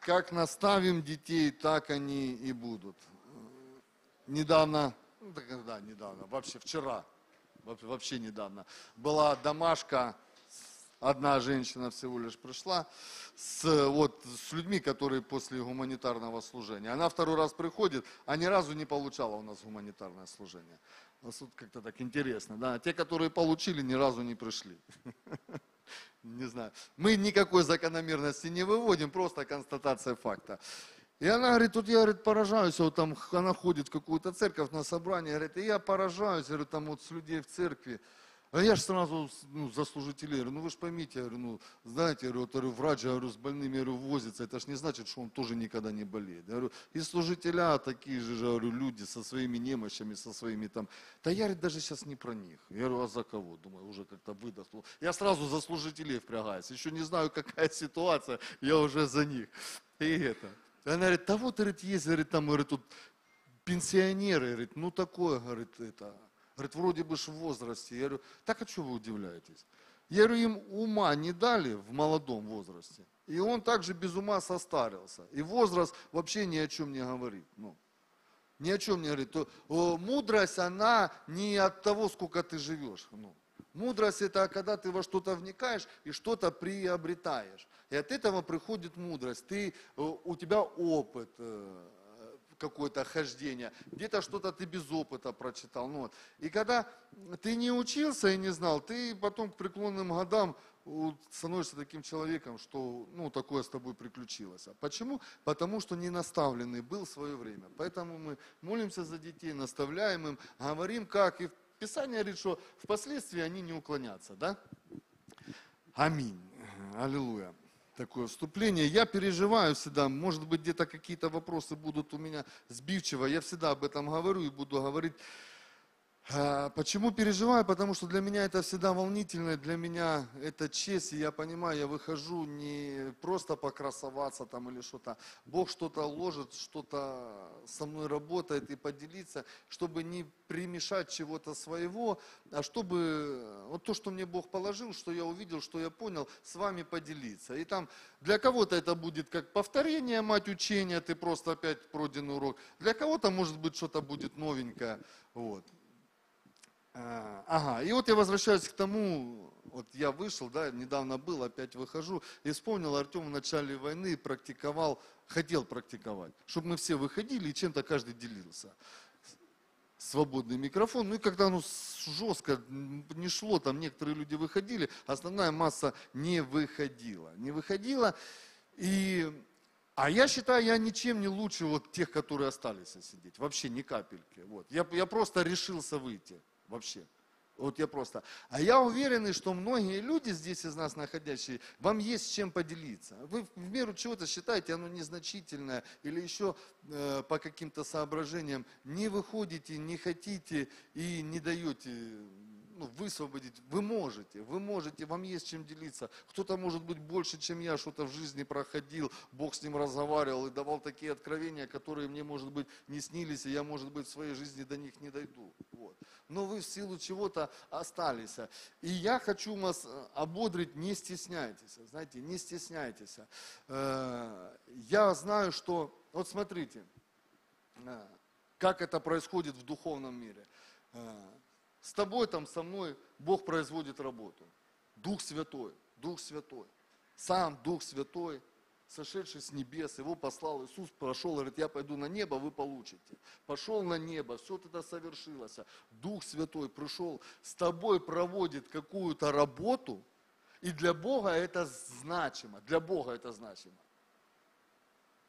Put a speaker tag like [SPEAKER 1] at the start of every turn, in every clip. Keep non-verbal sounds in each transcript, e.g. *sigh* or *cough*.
[SPEAKER 1] как наставим детей, так они и будут. Недавно, да, недавно, вообще вчера, вообще- недавно, была домашка, одна женщина всего лишь пришла, с, вот, с людьми, которые после гуманитарного служения. Она второй раз приходит, а ни разу не получала у нас гуманитарное служение. У нас вот как-то так интересно, да. Те, которые получили, ни разу не пришли. *laughs* Не знаю. Мы никакой закономерности не выводим, просто констатация факта. И она говорит, тут я, говорит, поражаюсь, вот там она ходит в какую-то церковь на собрание, говорит, и я поражаюсь, говорю, там вот с людей в церкви. А я же сразу ну, за служителей, говорю, ну вы же поймите, я говорю, ну, знаете, я говорю, вот, говорю, врач, я говорю, с больными я говорю, возится, это же не значит, что он тоже никогда не болеет. Я говорю, и служителя такие же, говорю, люди со своими немощами, со своими там. Да я, говорит, даже сейчас не про них. Я говорю, а за кого? Думаю, уже как-то выдохнул. Я сразу за служителей впрягаюсь. Еще не знаю, какая *laughs* ситуация, я уже за них. И это. Она говорит, да вот, говорит, есть, говорит, там, говорит, тут пенсионеры, говорит, ну такое, говорит, это, говорит, вроде бы ж в возрасте. Я говорю, так а что вы удивляетесь? Я говорю, им ума не дали в молодом возрасте. И он также без ума состарился. И возраст вообще ни о чем не говорит. Ну, ни о чем не говорит. То, о, мудрость, она не от того, сколько ты живешь. Ну, мудрость это когда ты во что-то вникаешь и что-то приобретаешь. И от этого приходит мудрость. Ты, э, у тебя опыт, э, какое-то хождение, где-то что-то ты без опыта прочитал. Ну, вот. И когда ты не учился и не знал, ты потом к преклонным годам становишься таким человеком, что ну, такое с тобой приключилось. А почему? Потому что не наставленный был в свое время. Поэтому мы молимся за детей, наставляем им, говорим как. И Писание говорит, что впоследствии они не уклонятся. Да? Аминь. Аллилуйя. Такое вступление. Я переживаю всегда, может быть, где-то какие-то вопросы будут у меня сбивчиво. Я всегда об этом говорю и буду говорить. А, Почему переживаю? Потому что для меня это всегда волнительно, для меня это честь, и я понимаю, я выхожу не просто покрасоваться там или что-то. Бог что-то ложит, что-то со мной работает и поделиться, чтобы не примешать чего-то своего, а чтобы вот то, что мне Бог положил, что я увидел, что я понял, с вами поделиться. И там для кого-то это будет как повторение, мать учения, ты просто опять пройденный урок. Для кого-то, может быть, что-то будет новенькое. Вот. А, Ага, и вот я возвращаюсь к тому, вот я вышел, да, недавно был, опять выхожу, и вспомнил, Артем в начале войны практиковал, хотел практиковать, чтобы мы все выходили и чем-то каждый делился. Свободный микрофон, ну и когда оно жестко не шло, там некоторые люди выходили, основная масса не выходила, не выходила, и а я считаю, я ничем не лучше вот тех, которые остались сидеть. Вообще ни капельки. Вот. Я, я просто решился выйти. Вообще. Вот я просто. А я уверен, что многие люди здесь из нас находящие, вам есть с чем поделиться. Вы в меру чего-то считаете, оно незначительное, или еще э, по каким-то соображениям не выходите, не хотите и не даете ну, высвободить. Вы можете, вы можете, вам есть чем делиться. Кто-то, может быть, больше, чем я, что-то в жизни проходил, Бог с ним разговаривал и давал такие откровения, которые мне, может быть, не снились, и я, может быть, в своей жизни до них не дойду. Вот. Но вы в силу чего-то остались. И я хочу вас э, ободрить, не стесняйтесь, знаете, не стесняйтесь. Э, Я знаю, что, вот смотрите, э, как это происходит в духовном мире. С тобой там, со мной Бог производит работу. Дух Святой, Дух Святой. Сам Дух Святой, сошедший с небес, его послал Иисус, прошел, говорит, я пойду на небо, вы получите. Пошел на небо, все это совершилось. Дух Святой пришел, с тобой проводит какую-то работу, и для Бога это значимо, для Бога это значимо.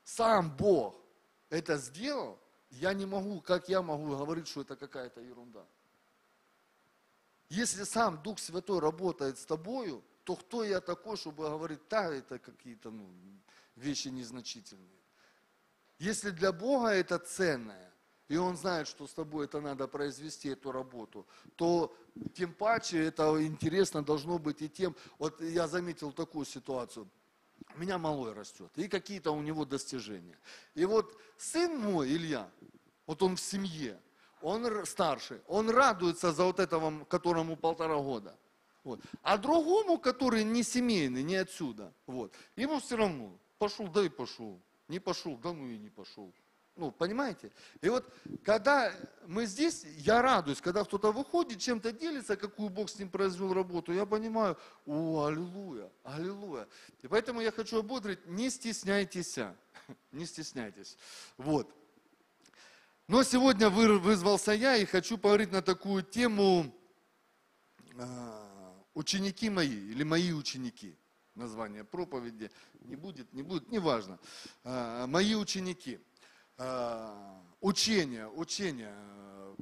[SPEAKER 1] Сам Бог это сделал, я не могу, как я могу говорить, что это какая-то ерунда. Если сам Дух Святой работает с тобою, то кто я такой, чтобы говорить, да, это какие-то ну, вещи незначительные. Если для Бога это ценное, и Он знает, что с тобой это надо произвести, эту работу, то тем паче это интересно должно быть и тем, вот я заметил такую ситуацию, у меня малой растет, и какие-то у него достижения. И вот сын мой, Илья, вот он в семье, он старший, он радуется за вот этого, которому полтора года. Вот. А другому, который не семейный, не отсюда, вот, ему все равно. пошел, да и пошел. Не пошел, да ну и не пошел. Ну, понимаете? И вот, когда мы здесь, я радуюсь, когда кто-то выходит, чем-то делится, какую Бог с ним произвел работу, я понимаю, о, аллилуйя, аллилуйя. И поэтому я хочу ободрить, не стесняйтесь, *laughs* не стесняйтесь. Вот. Но сегодня вызвался я и хочу поговорить на такую тему а, «Ученики мои» или «Мои ученики». Название проповеди не будет, не будет, неважно. А, «Мои ученики». А, учение, учение.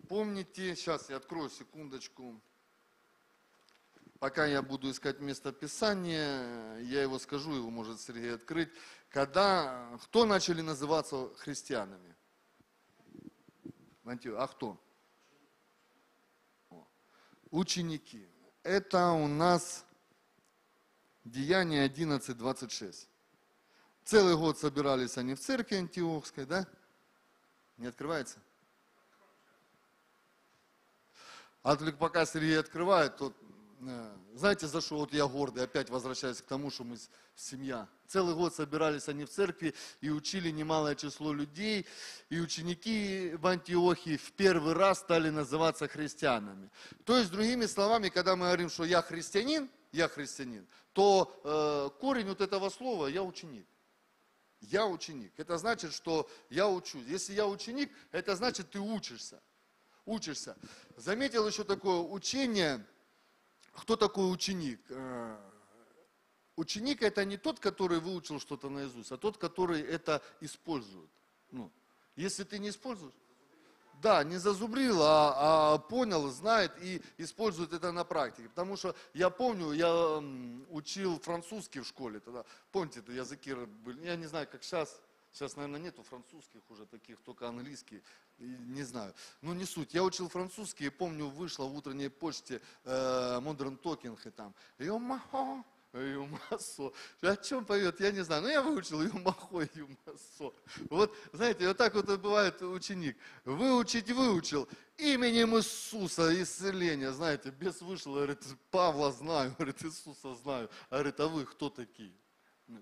[SPEAKER 1] Помните, сейчас я открою секундочку. Пока я буду искать место Писания, я его скажу, его может Сергей открыть. Когда, кто начали называться христианами? А кто? Ученики. Это у нас Деяние 11.26. Целый год собирались они в церкви Антиохской, да? Не открывается? А только пока Сергей открывает, то Э, знаете, за что вот я гордый, опять возвращаюсь к тому, что мы семья. Целый год собирались они в церкви и учили немалое число людей, и ученики в Антиохии в первый раз стали называться христианами. То есть, другими словами, когда мы говорим, что я христианин, я христианин, то э, корень вот этого слова я ученик. Я ученик. Это значит, что я учусь. Если я ученик, это значит, ты учишься. Учишься. Заметил еще такое учение – кто такой ученик? Ученик это не тот, который выучил что-то наизусть, а тот, который это использует. Ну, если ты не используешь, да, не зазубрил, а, а понял, знает и использует это на практике. Потому что я помню, я учил французский в школе тогда. Помните, языки были, я не знаю, как сейчас, Сейчас, наверное, нету французских уже таких, только английский, не знаю. Но не суть. Я учил французский, и помню, вышла в утренней почте э, Modern Talking, и там, Юмасо. О чем поет, я не знаю. Но я выучил Юмахо и Юмасо. Вот, знаете, вот так вот бывает ученик. Выучить выучил. Именем Иисуса исцеление. Знаете, без вышел, говорит, Павла знаю, говорит, Иисуса знаю. Говорит, а вы кто такие?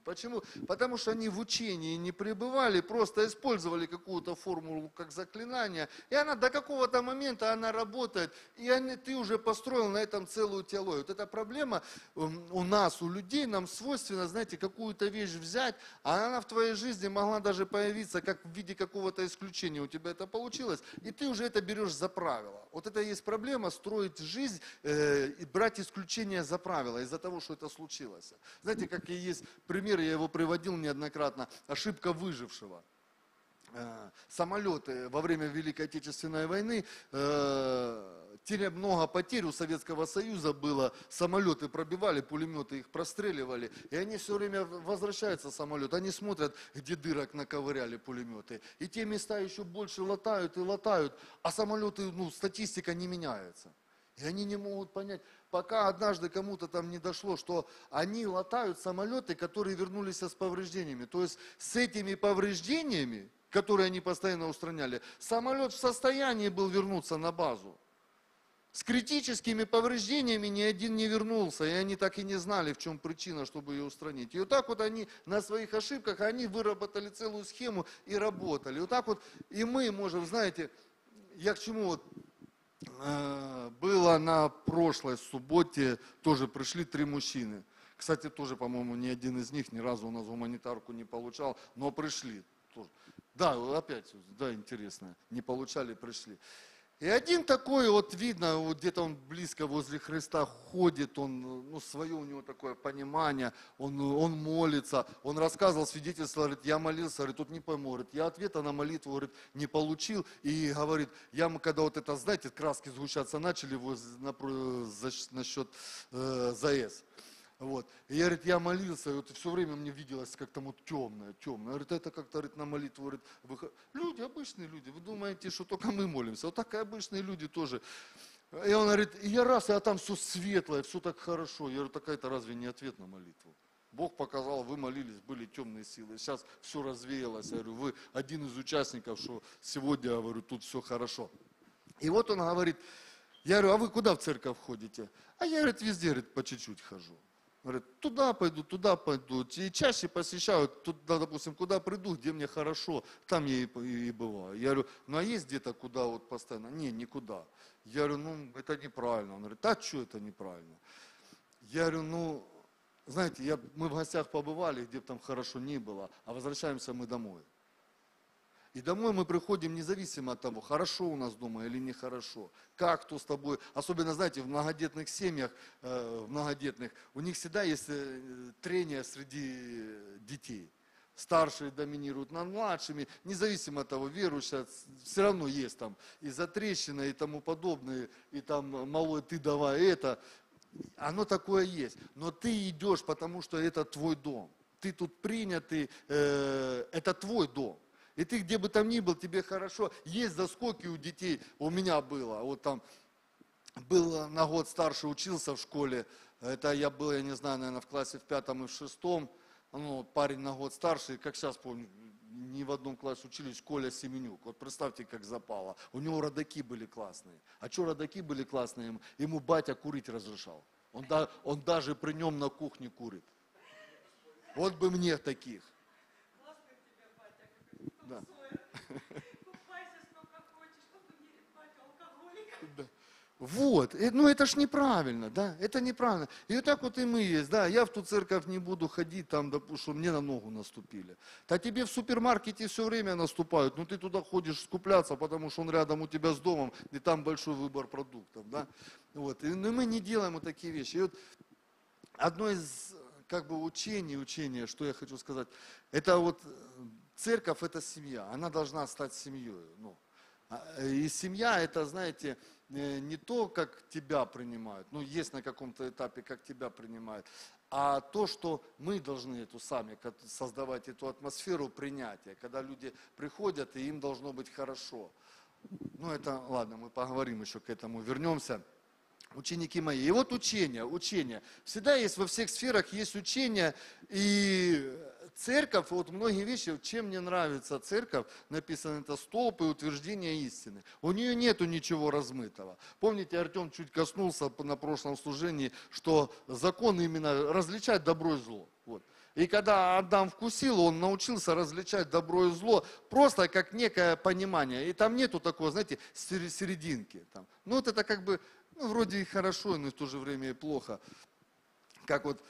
[SPEAKER 1] Почему? Потому что они в учении не пребывали, просто использовали какую-то формулу как заклинание, и она до какого-то момента она работает, и они, ты уже построил на этом целую теологию. Вот эта проблема у нас, у людей, нам свойственно, знаете, какую-то вещь взять, а она в твоей жизни могла даже появиться как в виде какого-то исключения, у тебя это получилось, и ты уже это берешь за правило. Вот это и есть проблема, строить жизнь э, и брать исключения за правило из-за того, что это случилось. Знаете, как и есть пример, я его приводил неоднократно, ошибка выжившего. Э, самолеты во время Великой Отечественной войны, э, много потерь у Советского Союза было, самолеты пробивали, пулеметы их простреливали, и они все время возвращаются самолет, они смотрят, где дырок наковыряли пулеметы, и те места еще больше латают и латают, а самолеты, ну, статистика не меняется. И они не могут понять, пока однажды кому-то там не дошло, что они латают самолеты, которые вернулись с повреждениями. То есть с этими повреждениями, которые они постоянно устраняли, самолет в состоянии был вернуться на базу. С критическими повреждениями ни один не вернулся, и они так и не знали, в чем причина, чтобы ее устранить. И вот так вот они на своих ошибках, они выработали целую схему и работали. И вот так вот и мы можем, знаете, я к чему вот было на прошлой субботе, тоже пришли три мужчины. Кстати, тоже, по-моему, ни один из них ни разу у нас гуманитарку не получал, но пришли. Да, опять, да, интересно, не получали, пришли. И один такой, вот видно, вот где-то он близко возле Христа ходит, он, ну, свое у него такое понимание, он, он молится, он рассказывал, свидетельство, говорит, я молился, говорит, тут не пойму, говорит, я ответа на молитву, говорит, не получил, и говорит, я, когда вот это, знаете, краски сгущаться начали воз, на, за, насчет э, ЗАЭС, вот. И я, говорит, я молился, и вот все время мне виделось как-то вот темное, темное. Говорит, это как-то, говорит, на молитву, говорит, выход... люди, обычные люди, вы думаете, что только мы молимся, вот так и обычные люди тоже. И он говорит, и я раз, а там все светлое, все так хорошо. Я говорю, такая-то разве не ответ на молитву? Бог показал, вы молились, были темные силы. Сейчас все развеялось. Я говорю, вы один из участников, что сегодня, я говорю, тут все хорошо. И вот он говорит, я говорю, а вы куда в церковь ходите? А я, говорит, везде, говорит, по чуть-чуть хожу. Говорит, туда пойду, туда пойду. И чаще посещают, туда, допустим, куда приду, где мне хорошо, там я и, и, и бываю. Я говорю, ну а есть где-то, куда вот постоянно? Не, никуда. Я говорю, ну это неправильно. Он говорит, а что это неправильно? Я говорю, ну, знаете, я, мы в гостях побывали, где бы там хорошо не было, а возвращаемся мы домой. И домой мы приходим независимо от того, хорошо у нас дома или нехорошо, как кто с тобой. Особенно, знаете, в многодетных семьях, э, в многодетных, у них всегда есть э, трение среди детей. Старшие доминируют над младшими, независимо от того, верующие, все равно есть там и затрещина, и тому подобное, и там, малой, ты давай это. Оно такое есть. Но ты идешь, потому что это твой дом. Ты тут принятый, э, это твой дом. И ты где бы там ни был, тебе хорошо. Есть заскоки у детей, у меня было. Вот там был на год старше, учился в школе. Это я был, я не знаю, наверное, в классе в пятом и в шестом. Ну, парень на год старше, как сейчас помню, ни в одном классе учились, Коля Семенюк. Вот представьте, как запало. У него родаки были классные. А что родаки были классные? Ему батя курить разрешал. Он, да, он даже при нем на кухне курит. Вот бы мне таких. Вот, ну это ж неправильно, да, это неправильно. И вот так вот и мы есть, да, я в ту церковь не буду ходить, там, допустим, мне на ногу наступили. Да тебе в супермаркете все время наступают, но ты туда ходишь скупляться, потому что он рядом у тебя с домом, и там большой выбор продуктов, да. Вот, и ну, мы не делаем вот такие вещи. И вот одно из, как бы, учений, учения, что я хочу сказать, это вот Церковь это семья, она должна стать семьей. Ну. А, и семья это, знаете, э, не то, как тебя принимают, ну есть на каком-то этапе, как тебя принимают, а то, что мы должны эту сами создавать эту атмосферу принятия, когда люди приходят и им должно быть хорошо. Ну это, ладно, мы поговорим еще к этому, вернемся ученики мои. И вот учение, учение. Всегда есть во всех сферах есть учение, и церковь, вот многие вещи, чем мне нравится церковь, написано это столб и утверждение истины. У нее нету ничего размытого. Помните, Артем чуть коснулся на прошлом служении, что закон именно различать добро и зло. Вот. И когда Адам вкусил, он научился различать добро и зло просто как некое понимание. И там нету такого, знаете, серединки. Там. Ну вот это как бы ну, вроде и хорошо, но в то же время и плохо. Как вот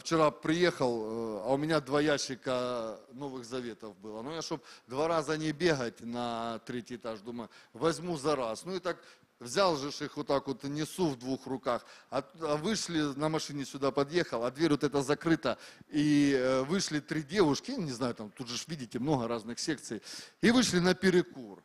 [SPEAKER 1] вчера приехал, э, а у меня два ящика Новых Заветов было. Ну, я, чтобы два раза не бегать на третий этаж, думаю, возьму за раз. Ну, и так взял же их вот так вот, несу в двух руках. А, а вышли, на машине сюда подъехал, а дверь вот эта закрыта. И э, вышли три девушки, не знаю, там тут же видите много разных секций. И вышли на перекур.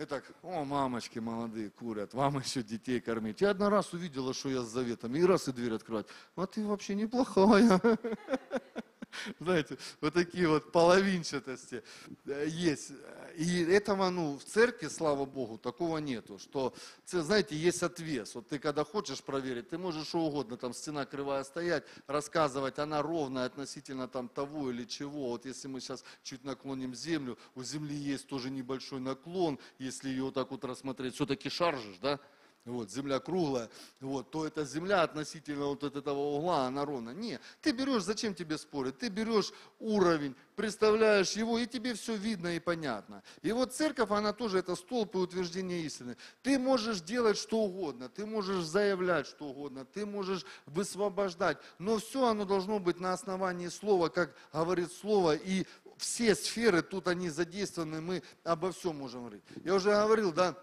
[SPEAKER 1] И так, о, мамочки молодые курят, вам *laughs* еще детей кормить. Я один раз увидела, что я с заветом, и раз и дверь открывать. А ты вообще неплохая. *laughs* *laughs* знаете, вот такие вот половинчатости э, есть. И этого, ну, в церкви, слава Богу, такого нету, что, знаете, есть отвес. Вот ты когда хочешь проверить, ты можешь что угодно, там стена кривая стоять, рассказывать, она ровная относительно там того или чего. Вот если мы сейчас чуть наклоним землю, у земли есть тоже небольшой наклон, если ее вот так вот рассмотреть, все-таки шаржишь, да? Вот, земля круглая, вот, то эта земля относительно вот этого угла, она ровная. Не, ты берешь, зачем тебе спорить? Ты берешь уровень, представляешь его, и тебе все видно и понятно. И вот церковь, она тоже, это столб и утверждение истины. Ты можешь делать что угодно, ты можешь заявлять что угодно, ты можешь высвобождать, но все оно должно быть на основании слова, как говорит слово, и все сферы тут они задействованы, мы обо всем можем говорить. Я уже говорил, да,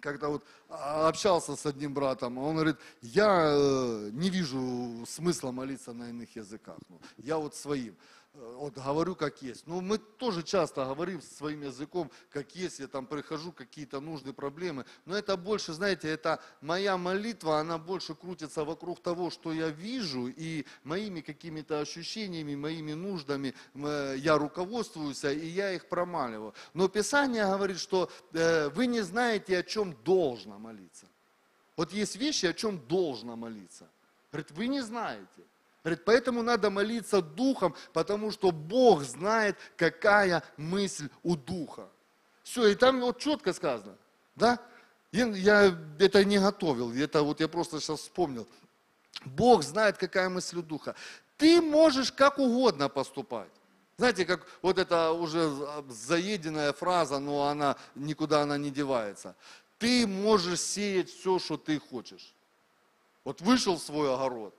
[SPEAKER 1] когда вот а, общался с одним братом, он говорит, я э, не вижу смысла молиться на иных языках, ну, я вот своим. Э, вот говорю как есть. Ну, мы тоже часто говорим своим языком, как есть, я там прихожу, какие-то нужные проблемы. Но это больше, знаете, это моя молитва, она больше крутится вокруг того, что я вижу, и моими какими-то ощущениями, моими нуждами я руководствуюсь, и я их промаливаю. Но Писание говорит, что э, вы не знаете, о чем должно молиться. Вот есть вещи, о чем должно молиться. Говорит, вы не знаете. Говорит, поэтому надо молиться духом, потому что Бог знает, какая мысль у духа. Все, и там вот четко сказано, да? Я, это не готовил, это вот я просто сейчас вспомнил. Бог знает, какая мысль у Духа. Ты можешь как угодно поступать. Знаете, как вот эта уже заеденная фраза, но она никуда она не девается. Ты можешь сеять все, что ты хочешь. Вот вышел в свой огород,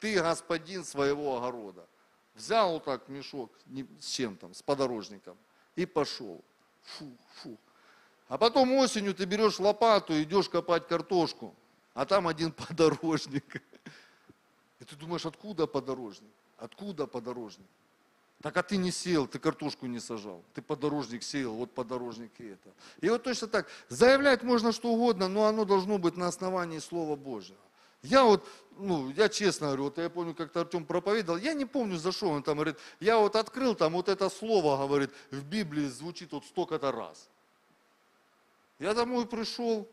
[SPEAKER 1] ты господин своего огорода. Взял вот так мешок с чем там, с подорожником и пошел. Фу, фу. А потом осенью ты берешь лопату, идешь копать картошку, а там один *laughs* подорожник. И ты думаешь, откуда подорожник? Откуда подорожник? Так а ты не сеял, ты картошку не сажал, ты подорожник сеял, вот подорожник и это. И вот точно так, заявлять можно что угодно, но оно должно быть на основании Слова Божьего. Я вот, ну, я честно говорю, вот я помню, как-то Артем проповедовал, я не помню, за что он там говорит, я вот открыл, там вот это слово, говорит, в Библии звучит вот столько-то раз. Я домой пришел,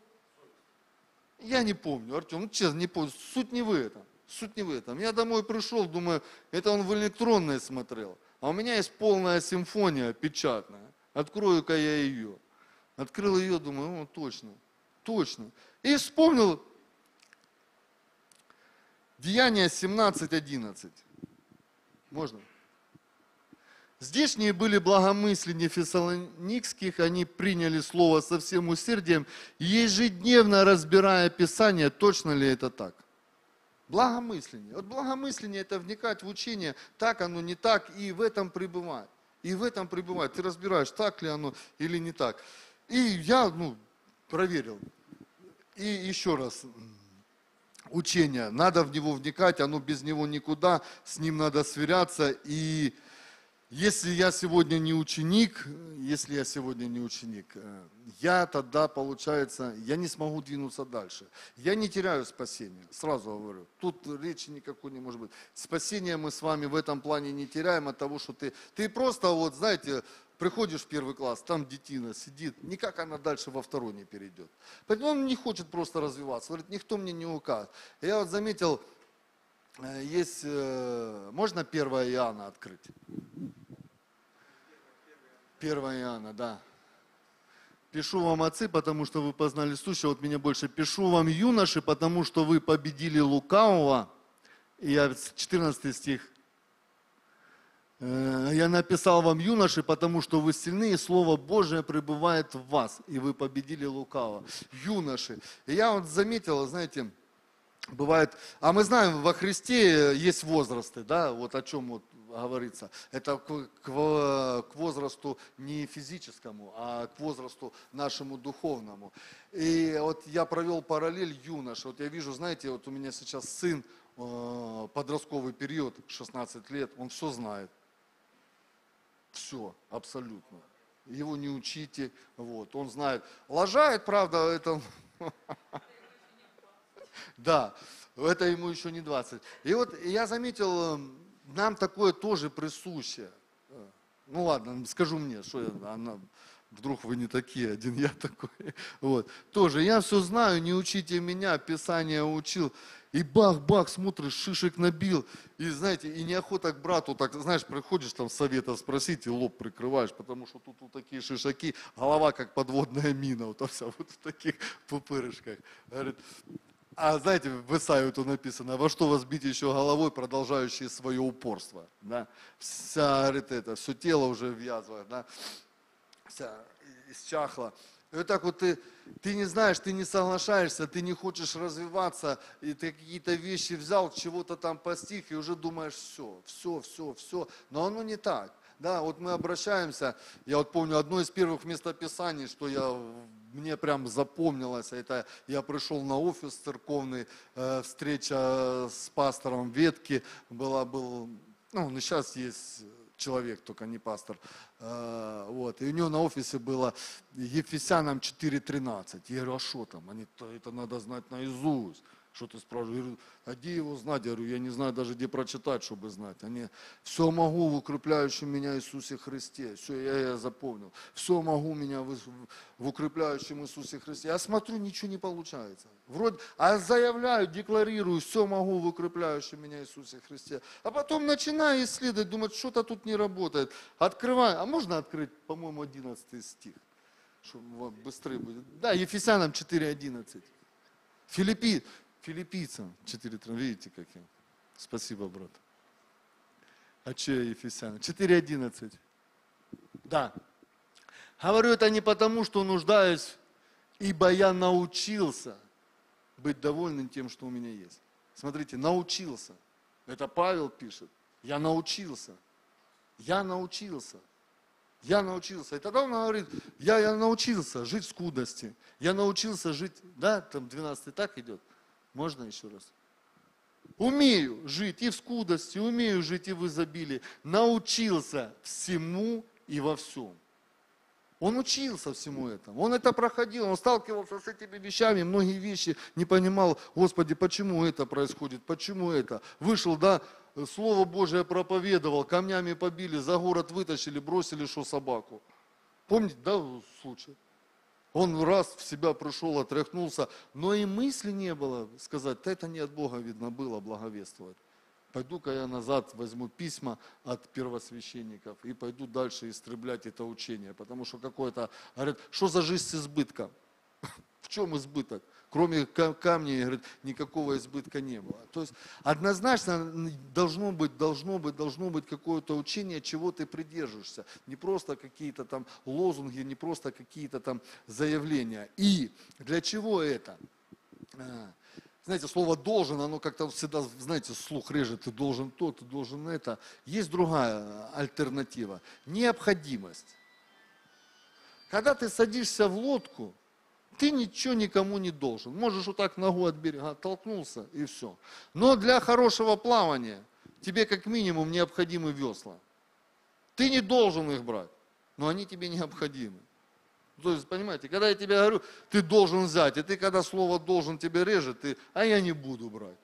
[SPEAKER 1] я не помню, Артем, ну честно, не помню, суть не в этом, суть не в этом. Я домой пришел, думаю, это он в электронной смотрел, а у меня есть полная симфония печатная, открою-ка я ее. Открыл ее, думаю, о, точно, точно. И вспомнил Деяние 17.11. Можно? Здешние были благомысленнее фессалоникских, они приняли слово со всем усердием, ежедневно разбирая Писание, точно ли это так. Благомысление. Вот благомысление это вникать в учение, так оно, не так, и в этом пребывать. И в этом пребывать. Ты разбираешь, так ли оно или не так. И я, ну, проверил. И еще раз, учения. Надо в него вникать, оно без него никуда, с ним надо сверяться. И если я сегодня не ученик, если я сегодня не ученик, э, я тогда, получается, я не смогу двинуться дальше. Я не теряю спасение, сразу говорю. Тут речи никакой не может быть. Спасение мы с вами в этом плане не теряем от того, что ты, ты просто вот, знаете, Приходишь в первый класс, там детина сидит, никак она дальше во второй не перейдет. Поэтому он не хочет просто развиваться. Говорит, никто мне не укажет. Я вот заметил, э, есть, э, можно 1 Иоанна открыть? 1 Иоанна, да. Пишу вам, отцы, потому что вы познали сущего от меня больше. Пишу вам, юноши, потому что вы победили лукавого. И я 14 стих я написал вам, юноши, потому что вы сильны, и Слово Божие пребывает в вас, и вы победили лукаво. Юноши. И я вот заметил, знаете, бывает, а мы знаем, во Христе есть возрасты, да, вот о чем вот говорится. Это к, к, к возрасту не физическому, а к возрасту нашему духовному. И вот я провел параллель юноши. Вот я вижу, знаете, вот у меня сейчас сын, э, подростковый период, 16 лет, он все знает все, абсолютно. Его не учите, вот, он знает. Лажает, правда, это... *laughs* Да, это ему еще не 20. И вот я заметил, нам такое тоже присуще. Ну ладно, скажу мне, что я, она, вдруг вы не такие, один я *laughs* такой. Вот. Тоже, я все знаю, не учите меня, Писание учил. И бах-бах, смотришь, шишек набил. И знаете, и неохота к брату, так, знаешь, приходишь там совета спросить и лоб прикрываешь, потому что тут вот такие шишаки, голова как подводная мина, вот вся *laughs* вот в таких пупырышках. Говорит, а знаете, в Исаию тут написано, во что вас бить еще головой, продолжающие свое упорство. Да? Вся, говорит, это, все тело уже в язвах, да? вся исчахла. И вот так вот ты, ты не знаешь, ты не соглашаешься, ты не хочешь развиваться, и ты какие-то вещи взял, чего-то там постиг, и уже думаешь, все, все, все, все. Но оно не так. Да, вот мы обращаемся, я вот помню одно из первых местописаний, что я, мне прям запомнилось, это я пришел на офис церковный, э, встреча с пастором ветки была, был, ну, сейчас есть человек, только не пастор. А, вот. И у него на офисе было Ефесянам 4.13. Я говорю, а что там? Они, это надо знать наизусть. Что ты спрашиваешь? Я говорю, а где его знать? Я говорю, я не знаю даже, где прочитать, чтобы знать. Они, все могу в укрепляющем меня Иисусе Христе. Все, я, я запомнил. Все могу меня в, в укрепляющем Иисусе Христе. Я смотрю, ничего не получается. Вроде, а заявляю, декларирую, все могу в укрепляющем меня Иисусе Христе. А потом начинаю исследовать, думать, что-то тут не работает. Открываю, а можно открыть, по-моему, 11 стих? Чтобы быстрее будет. Да, Ефесянам 4.11. Филиппи, Филиппийцам 4.13, видите каким? Спасибо, брат. А я Ефесянам? 4.11. Да. Говорю это не потому, что нуждаюсь, ибо я научился быть довольным тем, что у меня есть. Смотрите, научился. Это Павел пишет. Я научился. Я научился. Я научился. И тогда он говорит, я, я научился жить в скудости. Я научился жить, да, там 12 так идет. Можно еще раз? Умею жить и в скудости, умею жить и в изобилии. Научился всему и во всем. Он учился всему этому, он это проходил, он сталкивался с этими вещами, многие вещи не понимал, Господи, почему это происходит, почему это. Вышел, да, Слово Божие проповедовал, камнями побили, за город вытащили, бросили, что собаку. Помните, да, случай? Он раз в себя пришел, отряхнулся, но и мысли не было сказать, это не от Бога, видно, было благовествовать. Пойду-ка я назад возьму письма от первосвященников и пойду дальше истреблять это учение. Потому что какое-то, говорят, что за жизнь с избытком? *laughs* В чем избыток? Кроме камней, говорит, никакого избытка не было. То есть однозначно должно быть, должно быть, должно быть какое-то учение, чего ты придерживаешься. Не просто какие-то там лозунги, не просто какие-то там заявления. И для чего это? А, знаете, слово должен, оно как-то всегда, знаете, слух режет, ты должен то, ты должен это. Есть другая альтернатива. Необходимость. Когда ты садишься в лодку, ты ничего никому не должен. Можешь вот так ногу от берега оттолкнулся и все. Но для хорошего плавания тебе как минимум необходимы весла. Ты не должен их брать, но они тебе необходимы. То есть, понимаете, когда я тебе говорю, ты должен взять, и ты когда слово должен тебе режет, ты, а я не буду брать.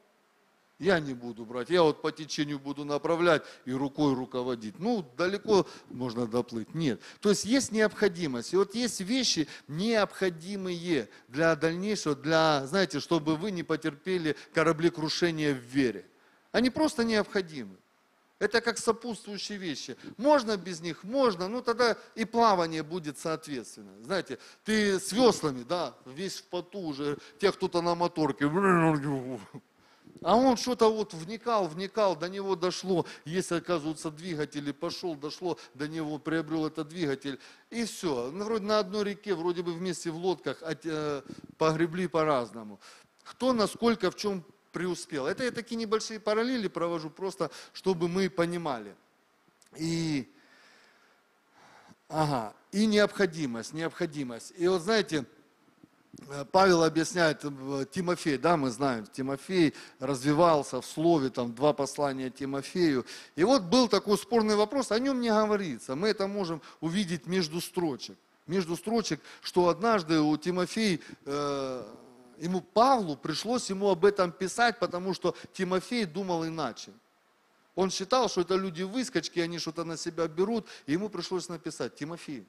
[SPEAKER 1] Я не буду брать, я вот по течению буду направлять и рукой руководить. Ну, далеко можно доплыть. Нет. То есть есть необходимость. И вот есть вещи необходимые для дальнейшего, для, знаете, чтобы вы не потерпели кораблекрушение в вере. Они просто необходимы. Это как сопутствующие вещи. Можно без них, можно, ну тогда и плавание будет соответственно. Знаете, ты с веслами, да, весь в поту уже, тех кто-то на моторке, а он что-то вот вникал, вникал, до него дошло. Если, оказывается, двигатель, и пошел, дошло, до него приобрел этот двигатель. И все. Ну, вроде на одной реке, вроде бы вместе в лодках, а, э, погребли по-разному. Кто насколько в чем преуспел. Это я такие небольшие параллели провожу, просто чтобы мы понимали. И, ага, и необходимость, необходимость. И вот знаете, Павел объясняет, э, Тимофей, да, мы знаем, Тимофей развивался в слове, там два послания Тимофею. И вот был такой спорный вопрос, о нем не говорится. Мы это можем увидеть между строчек. Между строчек, что однажды у Тимофея, э, ему Павлу пришлось ему об этом писать, потому что Тимофей думал иначе. Он считал, что это люди выскочки, они что-то на себя берут, и ему пришлось написать, Тимофей,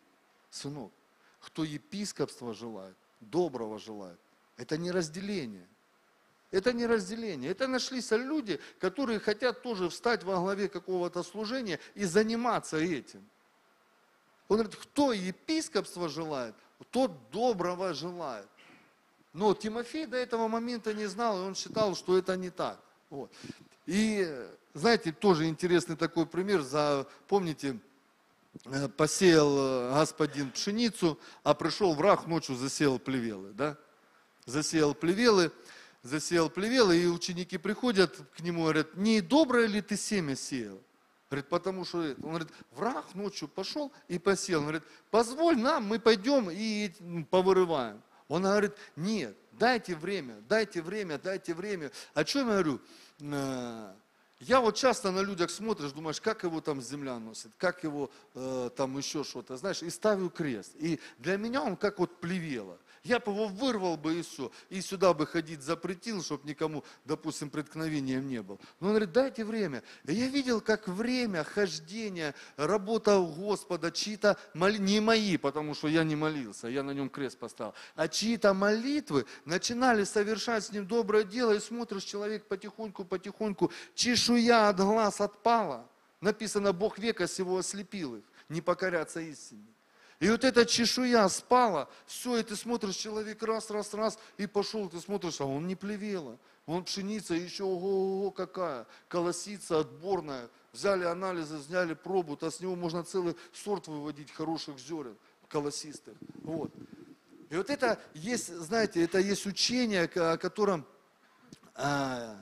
[SPEAKER 1] сынок, кто епископство желает, доброго желают. Это не разделение. Это не разделение. Это нашлись люди, которые хотят тоже встать во главе какого-то служения и заниматься этим. Он говорит, кто епископство желает, тот доброго желает. Но Тимофей до этого момента не знал, и он считал, что это не так. Вот. И, знаете, тоже интересный такой пример. За, помните, посеял э, господин пшеницу, а пришел враг ночью засеял плевелы, да? Засеял плевелы, засеял плевелы, и ученики приходят к нему, говорят, не доброе ли ты семя сеял? Говорит, потому что он говорит, враг ночью пошел и посеял. Он говорит, позволь нам, мы пойдем и повырываем. Он говорит, нет, дайте время, дайте время, дайте время. О чем я говорю? Я вот часто на людях смотришь, думаешь, как его там земля носит, как его э, там еще что-то, знаешь, и ставлю крест. И для меня он как вот плевело. Я бы его вырвал бы и. И сюда бы ходить запретил, чтобы никому, допустим, преткновением не был. Но он говорит, дайте время. И я видел, как время хождения, работа Господа, чьи-то молитвы, не мои, потому что я не молился, я на нем крест поставил, а чьи-то молитвы начинали совершать с ним доброе дело, и смотришь, человек потихоньку-потихоньку, чешуя от глаз отпала. Написано, Бог века сего ослепил их, не покоряться истине. И вот эта чешуя спала, все, и ты смотришь, человек раз, раз, раз, и пошел, ты смотришь, а он не плевела. Он пшеница еще, ого-го, какая, колосица отборная. Взяли анализы, взяли пробу, то с него можно целый сорт выводить хороших зерен, колосистых. Вот. И вот это есть, знаете, это есть учение, о котором, а,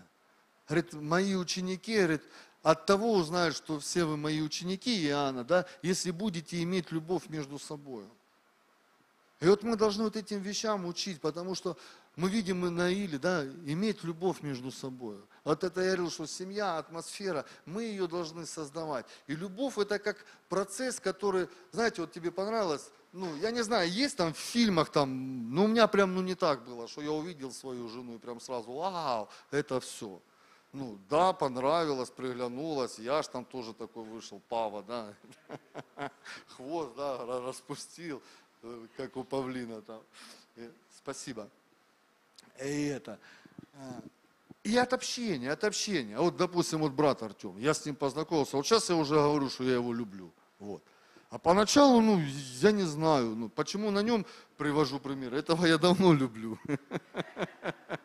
[SPEAKER 1] говорит, мои ученики, говорит, от того узнают, что все вы мои ученики, Иоанна, да, если будете иметь любовь между собой. И вот мы должны вот этим вещам учить, потому что мы видим на Иле, да, иметь любовь между собой. Вот это я говорил, что семья, атмосфера, мы ее должны создавать. И любовь это как процесс, который, знаете, вот тебе понравилось, ну, я не знаю, есть там в фильмах там, ну, у меня прям, ну, не так было, что я увидел свою жену и прям сразу, вау, это все. Ну, да, понравилось, приглянулось, я ж там тоже такой вышел, пава, да, *laughs* хвост, да, распустил, э, как у павлина там. Э, спасибо. И это, э, и от общения, от общения. Вот, допустим, вот брат Артем, я с ним познакомился, вот сейчас я уже говорю, что я его люблю, вот. А поначалу, ну, я не знаю, ну, почему на нем привожу пример, этого я давно люблю. *laughs*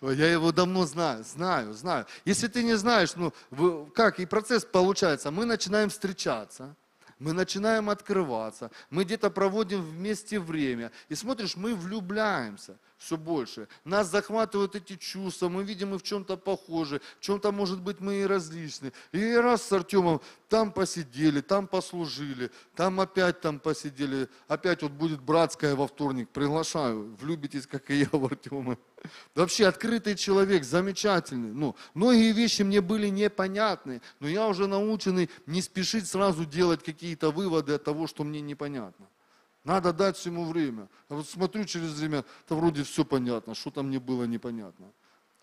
[SPEAKER 1] Я его давно знаю, знаю, знаю. Если ты не знаешь, ну, как и процесс получается, мы начинаем встречаться, мы начинаем открываться, мы где-то проводим вместе время. И смотришь, мы влюбляемся все больше. Нас захватывают эти чувства, мы видим мы в чем-то похожи, в чем-то, может быть, мы и различны. И раз с Артемом там посидели, там послужили, там опять там посидели, опять вот будет братская во вторник, приглашаю, влюбитесь, как и я *laughs* в Артема. Вообще открытый человек, замечательный. Ну, многие вещи мне были непонятны, но я уже наученный не спешить сразу делать какие-то выводы от того, что мне непонятно. Надо дать всему время. А вот смотрю через время, то вроде все понятно, что там мне было непонятно.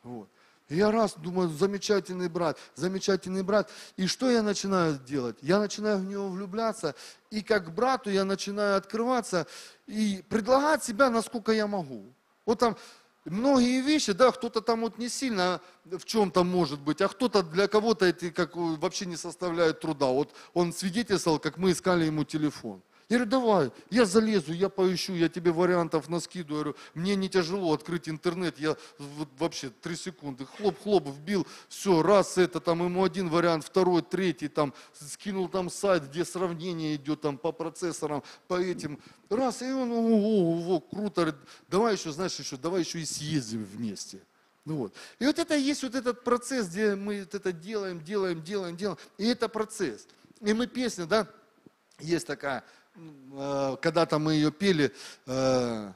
[SPEAKER 1] Вот. Я раз думаю, замечательный брат, замечательный брат. И что я начинаю делать? Я начинаю в него влюбляться, и как брату я начинаю открываться и предлагать себя, насколько я могу. Вот там многие вещи, да, кто-то там вот не сильно в чем-то может быть, а кто-то для кого-то это как вообще не составляет труда. Вот он свидетельствовал, как мы искали ему телефон. Я говорю, давай, я залезу, я поищу, я тебе вариантов наскидываю. Я говорю, мне не тяжело открыть интернет, я вот вообще три секунды, хлоп-хлоп, вбил, все, раз это, там ему один вариант, второй, третий, там, скинул там сайт, где сравнение идет там по процессорам, по этим, раз, и он, о, о, о, круто, давай еще, знаешь, еще, давай еще и съездим вместе. Ну вот. И вот это есть вот этот процесс, где мы вот это делаем, делаем, делаем, делаем. И это процесс. И мы песня, да, есть такая, когда-то мы ее пели, э,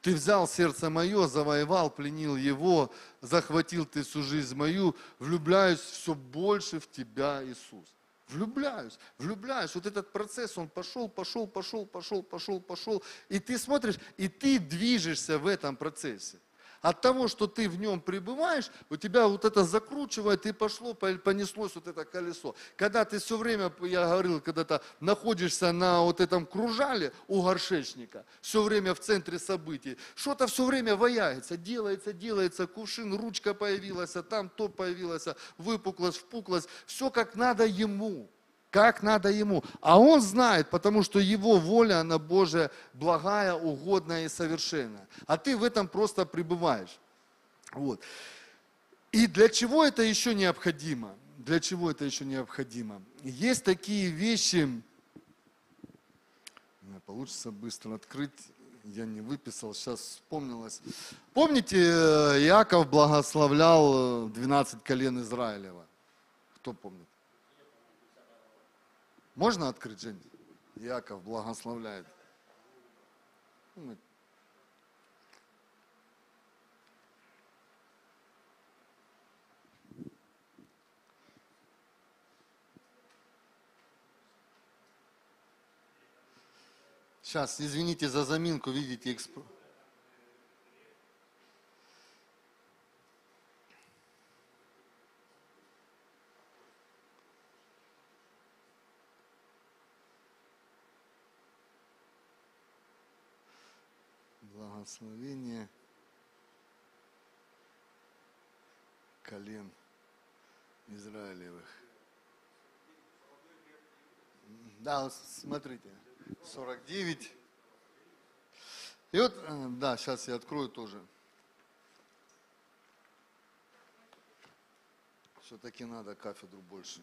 [SPEAKER 1] ты взял сердце мое, завоевал, пленил его, захватил ты всю жизнь мою, влюбляюсь все больше в тебя, Иисус. Влюбляюсь, влюбляюсь. Вот этот процесс, он пошел, пошел, пошел, пошел, пошел, пошел. И ты смотришь, и ты движешься в этом процессе. От того, что ты в нем пребываешь, у тебя вот это закручивает, и пошло, понеслось вот это колесо. Когда ты все время, я говорил, когда ты находишься на вот этом кружале у горшечника, все время в центре событий, что-то все время ваяется, делается, делается, кувшин, ручка появилась, а там то появилось, выпуклость, впуклость, все как надо ему как надо ему. А он знает, потому что его воля, она Божия, благая, угодная и совершенная. А ты в этом просто пребываешь. Вот. И для чего это еще необходимо? Для чего это еще необходимо? Есть такие вещи, получится быстро открыть, я не выписал, сейчас вспомнилось. Помните, э, Иаков благословлял 12 колен Израилева? Кто помнит? Можно открыть, Жень? Яков благословляет. Сейчас, извините за заминку, видите, экспорт. Благословение колен Израилевых. Да, смотрите. 49. И вот, э, да, сейчас я открою тоже. Все-таки надо кафедру больше.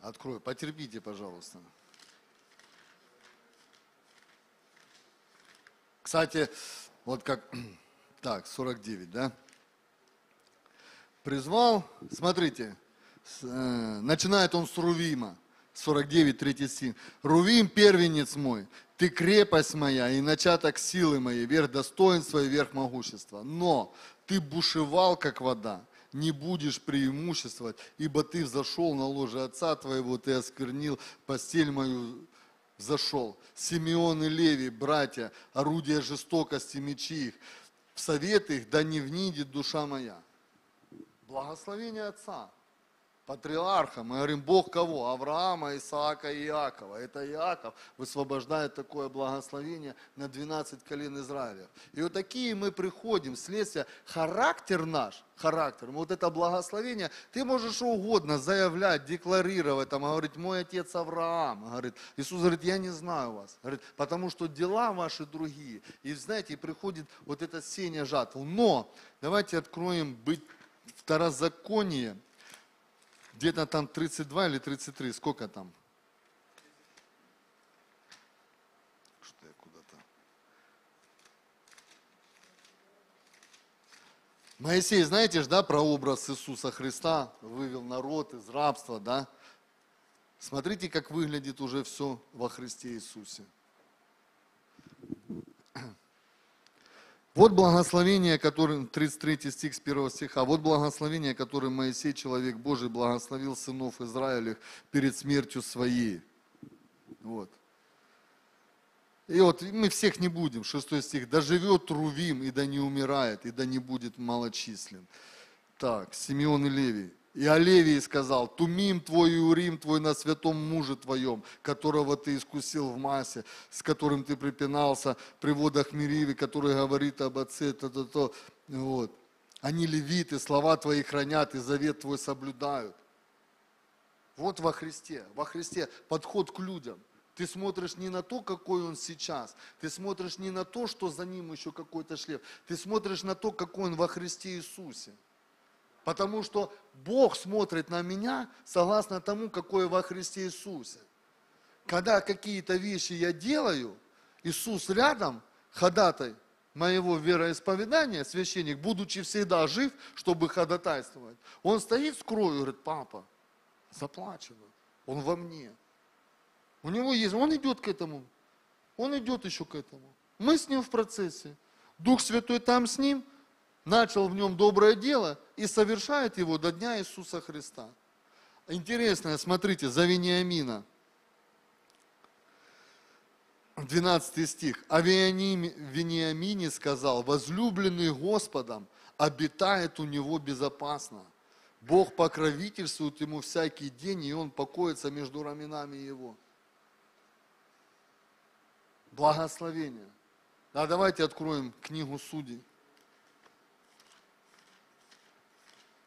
[SPEAKER 1] Открою. Потерпите, пожалуйста. Кстати, вот как... *clears throat* Так, 49, да? Призвал, смотрите, с, э, начинает он с Рувима. 49, 3 стих. Рувим, первенец мой, ты крепость моя и начаток силы моей, верх достоинства и верх могущества. Но ты бушевал, как вода, не будешь преимуществовать, ибо ты взошел на ложе отца твоего, ты осквернил постель мою, зашел. Симеон и Леви, братья, орудия жестокости, мечи их, в совет их, да не внидит душа моя. Благословение отца патриарха. Мы говорим, Бог кого? Авраама, Исаака и Иакова. Это Иаков высвобождает такое благословение на 12 колен Израиля. И вот такие мы приходим, следствие, характер наш, характер, вот это благословение, ты можешь угодно заявлять, декларировать, там, говорить, мой отец Авраам, говорит, Иисус говорит, я не знаю вас, говорит, потому что дела ваши другие. И знаете, приходит вот это сеяние жатву. Но давайте откроем быть второзаконие, где-то там 32 или 33, сколько там? Что я куда-то? Моисей, знаете же, да, про образ Иисуса Христа, вывел народ из рабства, да? Смотрите, как выглядит уже все во Христе Иисусе. Вот благословение, которым, 33 стих с 1 стиха, вот благословение, которым Моисей, человек Божий, благословил сынов Израилев перед смертью своей. Вот. И вот мы всех не будем, 6 стих, да живет Рувим, и да не умирает, и да не будет малочислен. Так, Симеон и Левий. И о Левии сказал, Тумим твой и Урим твой на святом муже твоем, которого ты искусил в массе, с которым ты припинался при водах Мириве, который говорит об отце, то-то-то. Вот. Они левиты, слова твои хранят и завет твой соблюдают. Вот во Христе, во Христе подход к людям. Ты смотришь не на то, какой он сейчас. Ты смотришь не на то, что за ним еще какой-то шлем. Ты смотришь на то, какой он во Христе Иисусе. Потому что Бог смотрит на меня согласно тому, какое во Христе Иисусе. Когда какие-то вещи я делаю, Иисус рядом, ходатай моего вероисповедания, священник, будучи всегда жив, чтобы ходатайствовать, он стоит с кровью и говорит, папа, заплачено, он во мне. У него есть, он идет к этому, он идет еще к этому. Мы с ним в процессе. Дух Святой там с ним – начал в нем доброе дело и совершает его до дня Иисуса Христа. Интересно, смотрите, за Вениамина. 12 стих. А Вениамине сказал, возлюбленный Господом обитает у него безопасно. Бог покровительствует ему всякий день, и он покоится между раменами его. Благословение. А давайте откроем книгу Судей.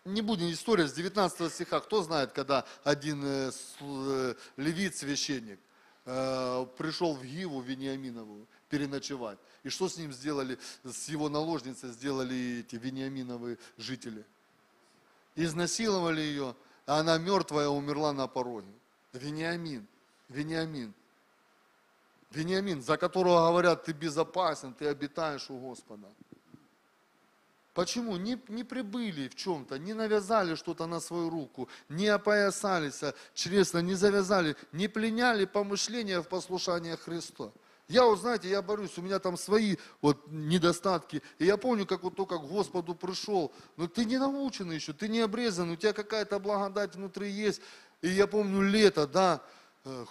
[SPEAKER 1] Не будем история с 19 стиха. Кто знает, когда один э, э, левит, священник, э, пришел в Гиву Вениаминову переночевать. И что с ним сделали, с его наложницей сделали эти Вениаминовые жители? Изнасиловали ее, а она мертвая умерла на пороге. Вениамин, Вениамин. Вениамин, за которого говорят, ты безопасен, ты обитаешь у Господа. Почему? Не, не прибыли в чем-то, не навязали что-то на свою руку, не опоясались честно, не завязали, не пленяли помышления в послушание Христа. Я, вот знаете, я борюсь, у меня там свои вот недостатки. И я помню, как вот только к Господу пришел. Но ты не научен еще, ты не обрезан, у тебя какая-то благодать внутри есть. И я помню лето, да,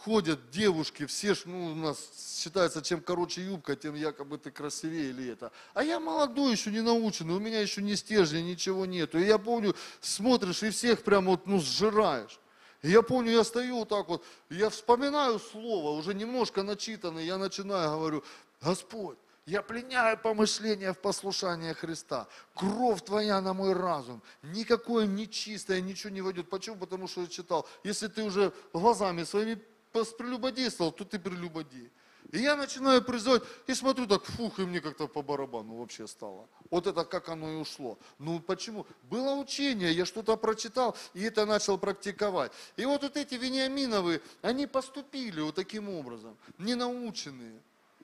[SPEAKER 1] ходят девушки, все ж, ну, у нас считается, чем короче юбка, тем якобы ты красивее или это. А я молодой еще, не наученный, у меня еще ни стержня, ничего нету. И я помню, смотришь и всех прям вот, ну, сжираешь. Я помню, я стою вот так вот, я вспоминаю слово, уже немножко начитанное, я начинаю, говорю, Господь, Я пленяю помышления в послушание Христа. Кровь твоя на мой разум. Никакое нечистое, ничего не войдет. Почему? Потому что я читал, если ты уже глазами своими прелюбодействовал, то ты прелюбодей. И я начинаю призывать, и смотрю так, фух, и мне как-то по барабану вообще стало. Вот это как оно и ушло. Ну почему? Было учение, я что-то прочитал, и это начал практиковать. И вот, вот эти Вениаминовы, они поступили вот таким образом, не наученные,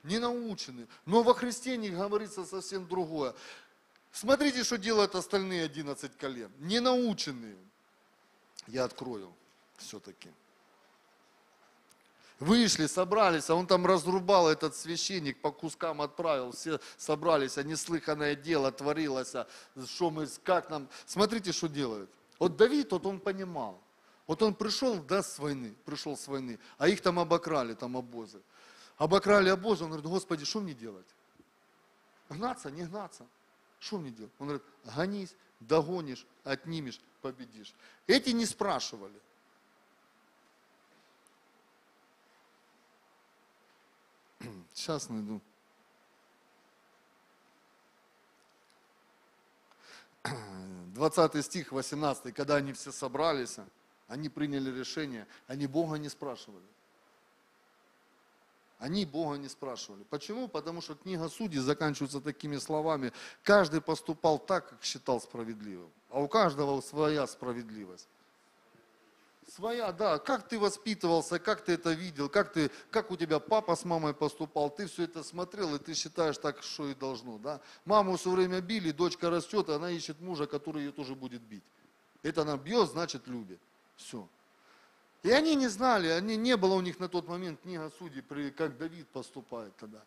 [SPEAKER 1] не наученные. Но во Христе не говорится совсем другое. Смотрите, что делают остальные 11 колен. Не наученные. Я открою все-таки. Вышли, собрались, а он там разрубал этот священник, по кускам отправил, все собрались, а неслыханное дело творилось, а что мы, как нам... Смотрите, что делают. Вот Давид, вот он понимал. Вот он пришел, да, с войны, пришел с войны, а их там обокрали, там обозы. Обокрали обозы, он говорит, Господи, что мне делать? Гнаться, не гнаться. Что мне делать? Он говорит, гонись, догонишь, отнимешь, победишь. Эти не спрашивали. Сейчас найду. 20 стих, 18, когда они все собрались, они приняли решение, они Бога не спрашивали. Они Бога не спрашивали. Почему? Потому что книга Судей заканчивается такими словами. Каждый поступал так, как считал справедливым. А у каждого своя справедливость. Своя, да. Как ты воспитывался, как ты это видел, как, ты, как у тебя папа с мамой поступал, ты все это смотрел, и ты считаешь так, что и должно. Да? Маму все время били, дочка растет, и она ищет мужа, который ее тоже будет бить. Это она бьет, значит любит. Все. И они не знали, они, не было у них на тот момент книга судей, как Давид поступает тогда.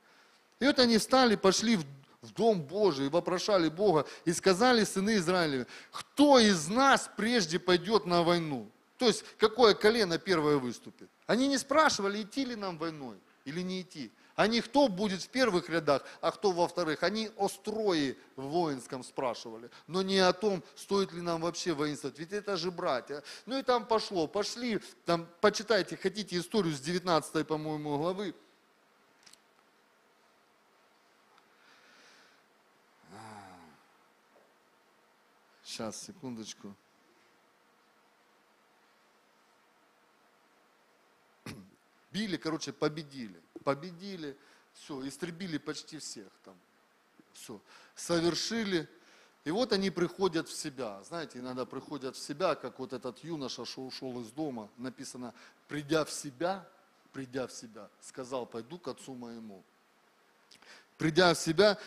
[SPEAKER 1] И вот они встали, пошли в, в Дом Божий, вопрошали Бога и сказали сыны Израилевы, кто из нас прежде пойдет на войну? То есть, какое колено первое выступит? Они не спрашивали, идти ли нам войной или не идти. Они кто будет в первых рядах, а кто во вторых. Они о строе в воинском спрашивали, но не о том, стоит ли нам вообще воинствовать. Ведь это же братья. Ну и там пошло, пошли, там почитайте, хотите историю с 19 по-моему, главы. Сейчас, секундочку. Били, короче, победили. Победили, все, истребили почти всех там. Все, совершили. И вот они приходят в себя. Знаете, иногда приходят в себя, как вот этот юноша, что ушел из дома. Написано, придя в себя, придя в себя, сказал, пойду к отцу моему. Придя в себя,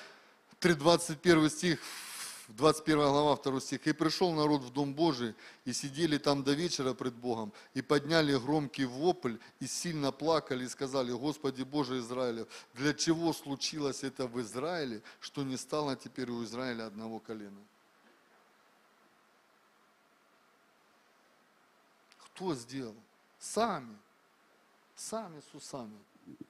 [SPEAKER 1] 3.21 стих 21 глава, 2 стих. «И пришел народ в Дом Божий, и сидели там до вечера пред Богом, и подняли громкий вопль, и сильно плакали, и сказали, Господи Боже Израилев, для чего случилось это в Израиле, что не стало теперь у Израиля одного колена?» Кто сделал? Сами. Сами с усами.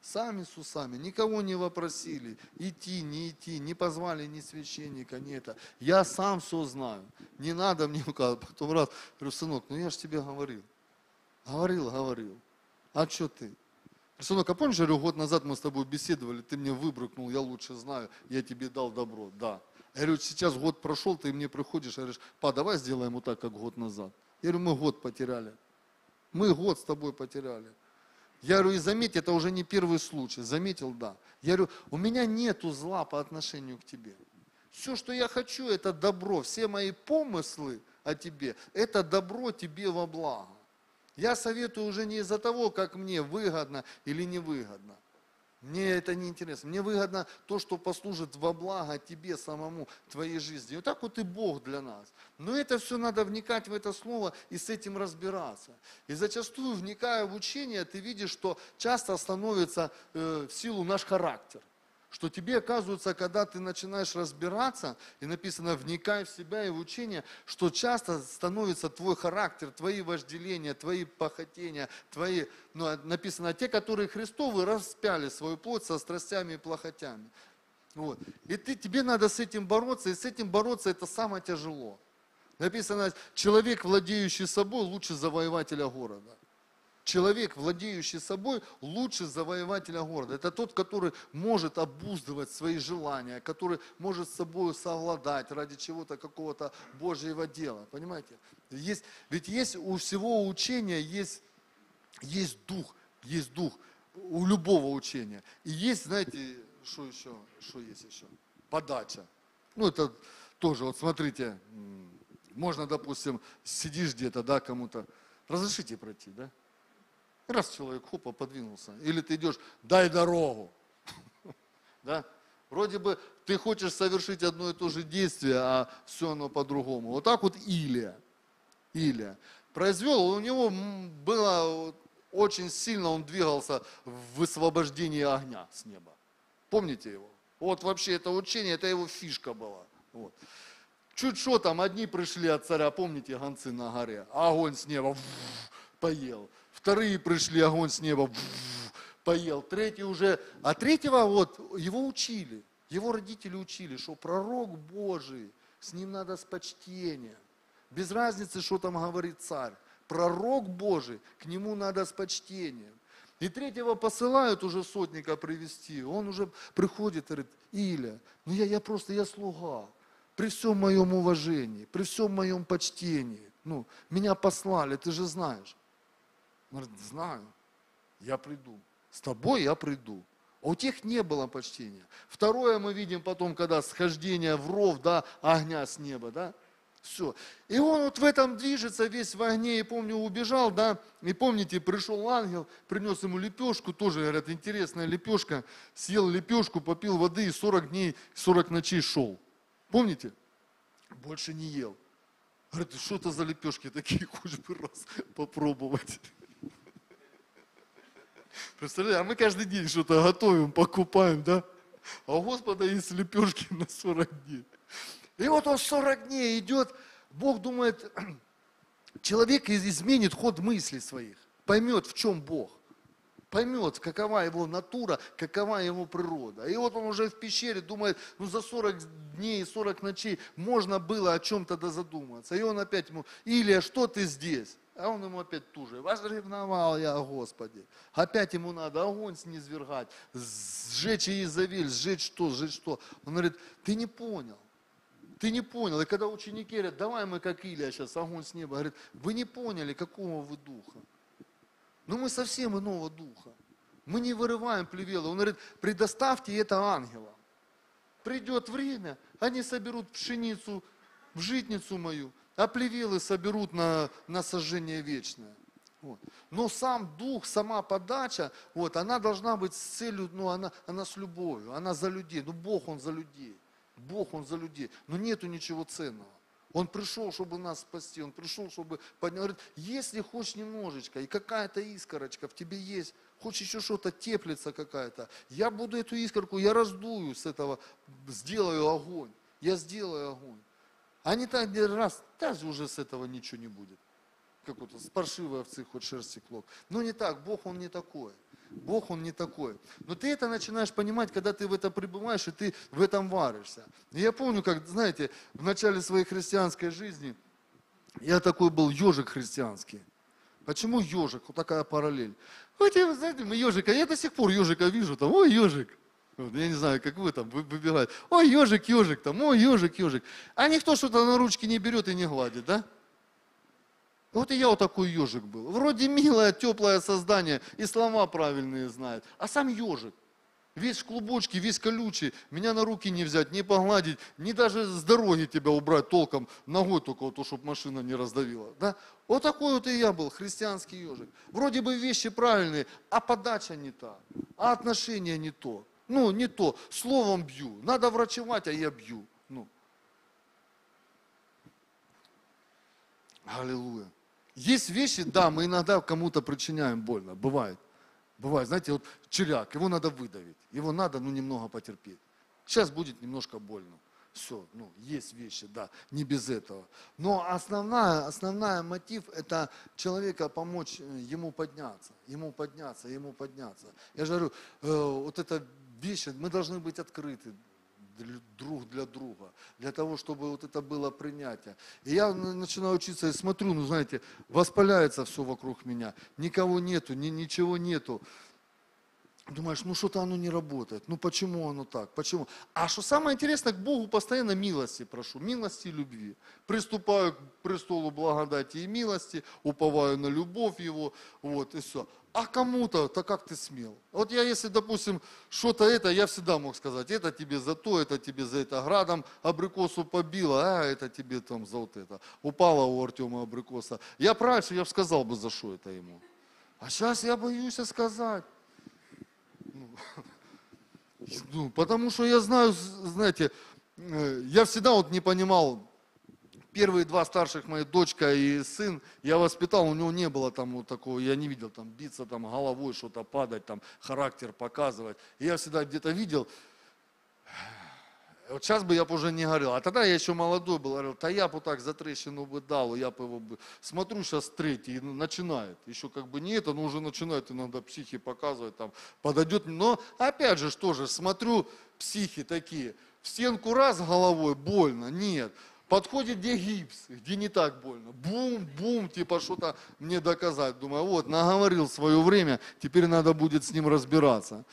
[SPEAKER 1] Сами с усами, никого не вопросили, идти, не идти, не позвали ни священника, ни это. Я сам все знаю, не надо мне указывать. Потом раз, говорю, сынок, ну я же тебе говорил. Говорил, говорил. А что ты? Сынок, а помнишь, говорю, год назад мы с тобой беседовали, ты мне выбрыкнул, я лучше знаю, я тебе дал добро. Да. Я говорю, сейчас год прошел, ты мне приходишь, говоришь, па, давай сделаем вот так, как год назад. Я говорю, мы год потеряли. Мы год с тобой потеряли. Я говорю, и заметь, это уже не первый случай. Заметил, да. Я говорю, у меня нету зла по отношению к тебе. Все, что я хочу, это добро. Все мои помыслы о тебе, это добро тебе во благо. Я советую уже не из-за того, как мне выгодно или невыгодно. Мне это не интересно. Мне выгодно то, что послужит во благо тебе самому, твоей жизни. И вот так вот и Бог для нас. Но это все надо вникать в это слово и с этим разбираться. И зачастую, вникая в учение, ты видишь, что часто становится э, в силу наш характер что тебе оказывается, когда ты начинаешь разбираться, и написано, вникай в себя и в учение, что часто становится твой характер, твои вожделения, твои похотения, твои, ну, написано, те, которые Христовы распяли свою плоть со страстями и плохотями. Вот. И ты, тебе надо с этим бороться, и с этим бороться это самое тяжело. Написано, человек, владеющий собой, лучше завоевателя города. Человек, владеющий собой, лучше завоевателя города. Это тот, который может обуздывать свои желания, который может с собой совладать ради чего-то, какого-то Божьего дела. Понимаете? Есть, ведь есть у всего учения есть, есть дух, есть дух у любого учения. И есть, знаете, что еще, что есть еще? Подача. Ну, это тоже, вот смотрите, можно, допустим, сидишь где-то, да, кому-то, разрешите пройти, да? Раз человек, хопа, подвинулся. Или ты идешь, дай дорогу. *laughs* Да? Вроде бы ты хочешь совершить одно и то же действие, а все оно по-другому. Вот так вот Илия. Илия. Произвел, у него было очень сильно, он двигался в высвобождении огня с неба. Помните его? Вот вообще это учение, это его фишка была. Вот. Чуть что там, одни пришли от царя, помните, гонцы на горе, огонь с неба поел. Вторые пришли, огонь с неба поел. Третий уже, а третьего вот, его учили, его родители учили, что пророк Божий, с ним надо с почтением. Без разницы, что там говорит царь. Пророк Божий, к нему надо с почтением. И третьего посылают уже сотника привести. Он уже приходит и говорит, Иля, ну я, я просто, я слуга. При всем моем уважении, при всем моем почтении. Ну, меня послали, ты же знаешь. Он говорит, знаю, я приду. С тобой я приду. А у тех не было почтения. Второе мы видим потом, когда схождение в ров, да, огня с неба, да. Все. И он вот в этом движется весь в огне, и помню, убежал, да, и помните, пришел ангел, принес ему лепешку, тоже, говорят, интересная лепешка, съел лепешку, попил воды и 40 дней, 40 ночей шел. Помните? Больше не ел. Говорит, что это за лепешки такие, *laughs* хоть бы раз попробовать. Представляете, а мы каждый день что-то готовим, покупаем, да? А у Господа есть лепешки на 40 дней. И вот он 40 дней идет, Бог думает, *clears throat* человек изменит ход мыслей своих, поймет, в чем Бог поймет, какова его натура, какова его природа. И вот он уже в пещере думает, ну за 40 дней, 40 ночей можно было о чем-то задуматься. И он опять ему, Илия, что ты здесь? А он ему опять ту же. Возревновал я, Господи. Опять ему надо огонь снизвергать, сжечь Иезавель, сжечь что, сжечь что. Он говорит, ты не понял. Ты не понял. И когда ученики говорят, давай мы как Илия сейчас, огонь с неба, говорит, вы не поняли, какого вы духа. Ну мы совсем иного духа. Мы не вырываем плевелы. Он говорит, предоставьте это ангелам. Придет время, они соберут пшеницу в житницу мою, а соберут на, на сожжение вечное. Вот. Но сам дух, сама подача, вот, она должна быть с целью, ну, она, она с любовью, она за людей. Ну, Бог, Он за людей. Бог, Он за людей. Но нету ничего ценного. Он пришел, чтобы нас спасти, Он пришел, чтобы поднять. Говорит, если хочешь немножечко, и какая-то искорочка в тебе есть, хочешь еще что-то теплится какая-то, я буду эту искорку, я раздую с этого, сделаю огонь. Я сделаю огонь. Не так один раз, даже уже с этого ничего не будет. Как вот с паршивой овцы хоть шерсти клок. Но не так, Бог Он не такой. Бог, Он не такой. Но ты это начинаешь понимать, когда ты в это пребываешь, и ты в этом варишься. Я помню, как, знаете, в начале своей христианской жизни я такой был ежик христианский. Почему ежик? Вот такая параллель. Вот, знаете, мы ежика, я до сих пор ежика вижу, там, ой, ежик. Я не знаю, как вы там выбегают. Ой, ежик, ежик, там, ой, ежик, ежик. А никто что-то на ручки не берет и не гладит, да? Вот и я вот такой ежик был. Вроде милое, теплое создание, и слова правильные знает. А сам ежик. Весь в клубочке, весь колючий. Меня на руки не взять, не погладить, не даже с дороги тебя убрать толком. Ногой только вот то, чтобы машина не раздавила. Да? Вот такой вот и я был, христианский ежик. Вроде бы вещи правильные, а подача не та. А отношение не то. Ну, не то. Словом бью. Надо врачевать, а я бью. Ну. Аллилуйя. Есть вещи, да, мы иногда кому-то причиняем больно, бывает. Бывает, знаете, вот черяк, его надо выдавить, его надо, ну, немного потерпеть. Сейчас будет немножко больно. Все, ну, есть вещи, да, не без этого. Но основная, основная мотив – это человека помочь э, ему подняться, ему подняться, ему подняться. Я же говорю, э, вот эта вещь, мы должны быть открыты друг для друга, для того, чтобы вот это было принятие. И я начинаю учиться и смотрю, ну знаете, воспаляется все вокруг меня, никого нету, ни, ничего нету. Думаешь, ну что-то оно не работает. Ну почему оно так? Почему? А что самое интересное, к Богу постоянно милости прошу, милости и любви. Приступаю к престолу благодати и милости, уповаю на любовь Его, вот и все. А кому-то, то как ты смел? Вот я, если, допустим, что-то это, я всегда мог сказать, это тебе за то, это тебе за это. Градом абрикосу побило, а это тебе там за вот это. Упала у Артема абрикоса. Я правильно, я бы сказал бы, за что это ему. А сейчас я боюсь сказать. Ну, *laughs* ну, потому что я знаю, знаете, э, я всегда вот не понимал, первые два старших, мои дочка и сын, я воспитал, у него не было там вот такого, я не видел там биться там головой, что-то падать, там характер показывать. Я всегда где-то видел, вот сейчас бы я бы уже не говорил. А тогда я еще молодой был, говорил, да я бы так за трещину бы дал, я бы его бы... Смотрю сейчас третий, ну, начинает. Еще как бы не это, но уже начинает иногда психи показывать, там, подойдет. Но опять же, что же, смотрю, психи такие, в стенку раз головой, больно, нет. Подходит, где гипс, где не так больно. Бум, бум, типа что-то мне доказать. Думаю, вот, наговорил свое время, теперь надо будет с ним разбираться.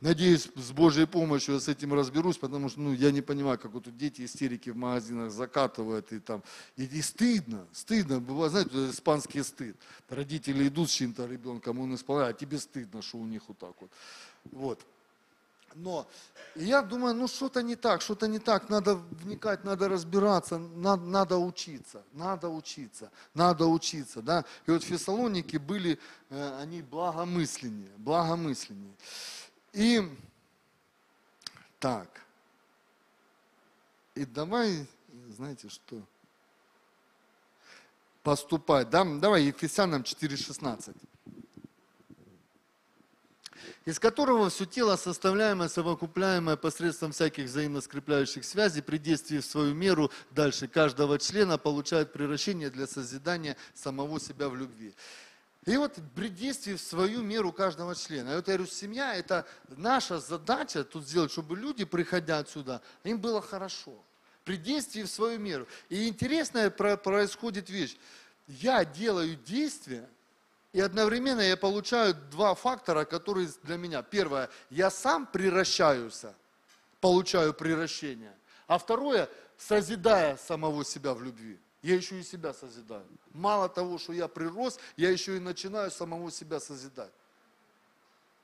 [SPEAKER 1] Надеюсь, с Божьей помощью я с этим разберусь, потому что ну, я не понимаю, как вот тут дети истерики в магазинах закатывают, и там, и, и стыдно, стыдно, бывает, знаете, испанский стыд. Родители идут с чем-то ребенком, он исполняет, а тебе стыдно, что у них вот так вот. Вот. Но я думаю, ну что-то не так, что-то не так, надо вникать, надо разбираться, надо, надо учиться, надо учиться, надо учиться. Да? И вот Фессалоники были, э, они благомысленнее, благомысленнее. И так. И давай, знаете что, поступать. Да? Давай Ефесянам 4,16 из которого все тело, составляемое, совокупляемое посредством всяких взаимно скрепляющих связей, при действии в свою меру дальше каждого члена получает превращение для созидания самого себя в любви. И вот при действии в свою меру каждого члена. И вот я говорю, семья, это наша задача тут сделать, чтобы люди, приходя сюда, им было хорошо. При действии в свою меру. И интересная происходит вещь. Я делаю действия, и одновременно я получаю два фактора, которые для меня. Первое, я сам превращаюсь, получаю превращение. А второе, созидая самого себя в любви. Я еще и себя созидаю. Мало того, что я прирос, я еще и начинаю самого себя созидать.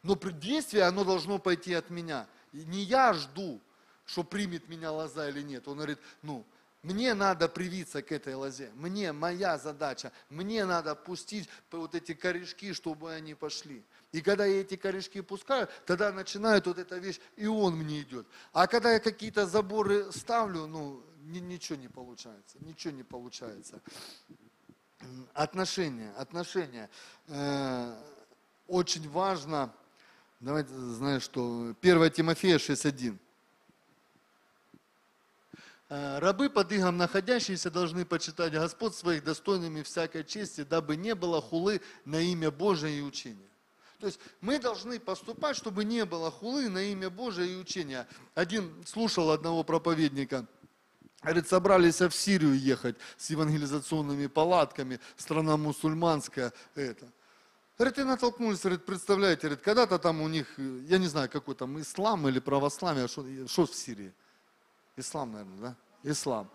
[SPEAKER 1] Но при действии оно должно пойти от меня. И не я жду, что примет меня лоза или нет. Он говорит, ну, мне надо привиться к этой лозе. Мне, моя задача, мне надо пустить вот эти корешки, чтобы они пошли. И когда я эти корешки пускаю, тогда начинает вот эта вещь, и он мне идет. А когда я какие-то заборы ставлю, ну, ничего не получается, ничего не получается. Отношения, отношения. Э, очень важно, давайте, знаешь что, 1 Тимофея 6.1. Э, Рабы под игом находящиеся должны почитать Господ своих достойными всякой чести, дабы не было хулы на имя Божие и учения. То есть мы должны поступать, чтобы не было хулы на имя Божие и учения. Один слушал одного проповедника – Говорит, собрались в Сирию ехать с евангелизационными палатками, страна мусульманская, это. Говорит, и натолкнулись, говорит, представляете, говорит, когда-то там у них, я не знаю, какой там, ислам или православие, что, что в Сирии? Ислам, наверное, да? Ислам.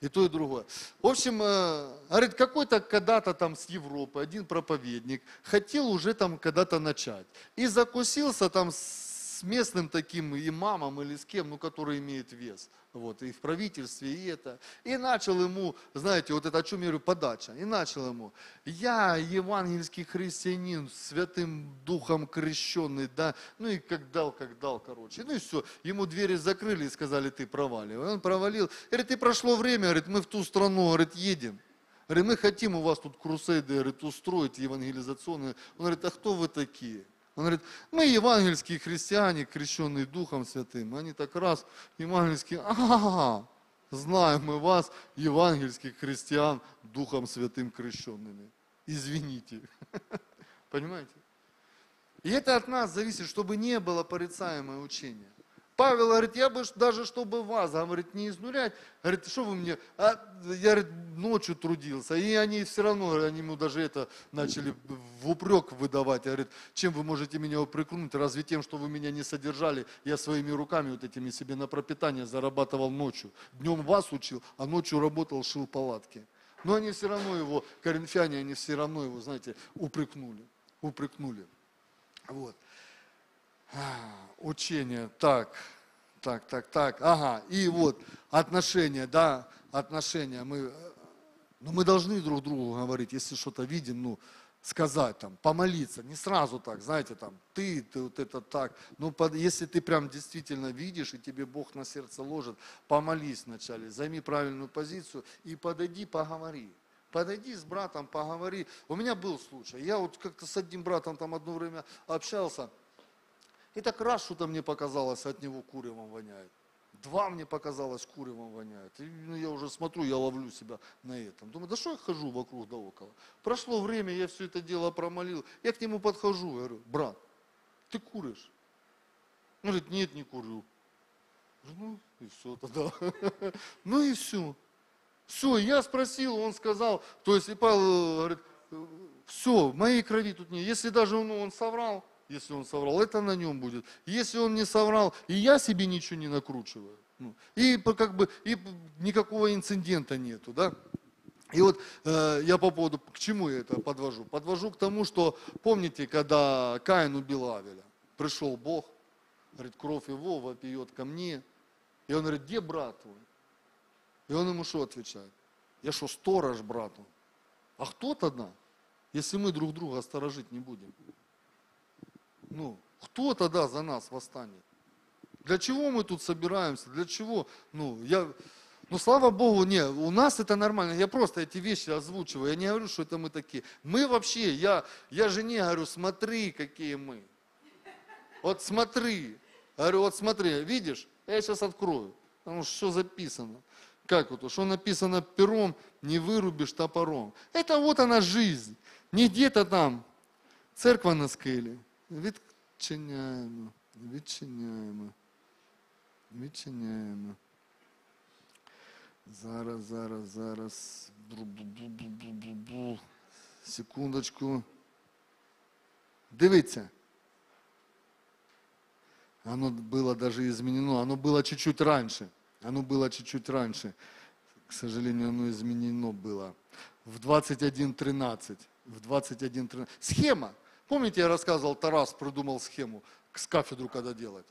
[SPEAKER 1] И то, и другое. В общем, э, говорит, какой-то когда-то там с Европы один проповедник хотел уже там когда-то начать. И закусился там с местным таким имамом или с кем, ну, который имеет вес вот, и в правительстве, и это. И начал ему, знаете, вот это о чем я говорю, подача. И начал ему, я евангельский христианин, святым духом крещенный, да, ну и как дал, как дал, короче. Ну и все, ему двери закрыли и сказали, ты проваливай. Он провалил. Говорит, и прошло время, говорит, мы в ту страну, говорит, едем. Говорит, мы хотим у вас тут крусейды, говорит, устроить евангелизационные. Он говорит, а кто вы такие? Он говорит, мы евангельские христиане, крещенные Духом Святым. Они так раз, евангельские, а, знаем мы вас, евангельских христиан, Духом Святым крещенными. Извините. *laughs* Понимаете? И это от нас зависит, чтобы не было порицаемое учение. Павел говорит, я бы даже, чтобы вас, говорит, не изнурять, говорит, что вы мне, а, я, говорит, ночью трудился, и они все равно, они ему даже это начали в упрек выдавать, говорит, чем вы можете меня упрекнуть, разве тем, что вы меня не содержали, я своими руками вот этими себе на пропитание зарабатывал ночью, днем вас учил, а ночью работал, шил палатки. Но они все равно его, коринфяне, они все равно его, знаете, упрекнули, упрекнули. Вот. А, Учение, так, так, так, так, ага, и вот отношения, да, отношения, мы, э, ну, мы должны друг другу говорить, если что-то видим, ну, сказать там, помолиться, не сразу так, знаете, там, ты, ты вот это так, ну, под- если ты прям действительно видишь, и тебе Бог на сердце ложит, помолись вначале, займи правильную позицию и подойди, поговори. Подойди с братом, поговори. У меня был случай, я вот как-то с одним братом там одно время общался, и так раз что-то мне показалось, от него куревом воняет. Два мне показалось, куревом воняет. И ну, я уже смотрю, я ловлю себя на этом. Думаю, да что я хожу вокруг да около. Прошло время, я все это дело промолил. Я к нему подхожу, говорю, брат, ты куришь? Он говорит, нет, не курю. Я Ну, и все тогда. *laughs* Ну и все. Все, я спросил, он сказал, то есть и Павел говорит, все, моей крови тут нет. Если даже он, он соврал, если он соврал, это на нем будет. Если он не соврал, и я себе ничего не накручиваю. Ну, и как бы и никакого инцидента нету, да? И вот э, я по поводу, к чему я это подвожу? Подвожу к тому, что помните, когда Каин убил Авеля, пришел Бог, говорит, кровь его вопиет ко мне, и он говорит, где брат твой? И он ему что отвечает? Я что, сторож брату? А кто тогда, если мы друг друга сторожить не будем? Ну, кто тогда за нас восстанет? Для чего мы тут собираемся? Для чего? Ну, я, ну, слава Богу, не, у нас это нормально. Я просто эти вещи озвучиваю. Я не говорю, что это мы такие. Мы вообще, я, я жене говорю, смотри, какие мы. Вот смотри. Говорю, вот смотри, видишь? Я сейчас открою. Потому что что записано. Как вот, что написано пером, не вырубишь топором. Это вот она жизнь. Не где-то там, церква на скелі. Відчиняємо, відчиняємо, відчиняємо. Зараз, зараз, зараз. Бу-бу-бу-бу-бу-бу. Секундочку. Дивіться. Оно было даже изменено. Оно было чуть-чуть раньше. Оно было чуть-чуть раньше. К сожалению, оно изменено было. В 21.13. В 21.13. Схема. Помните, я рассказывал, Тарас придумал схему с кафедру, когда делать.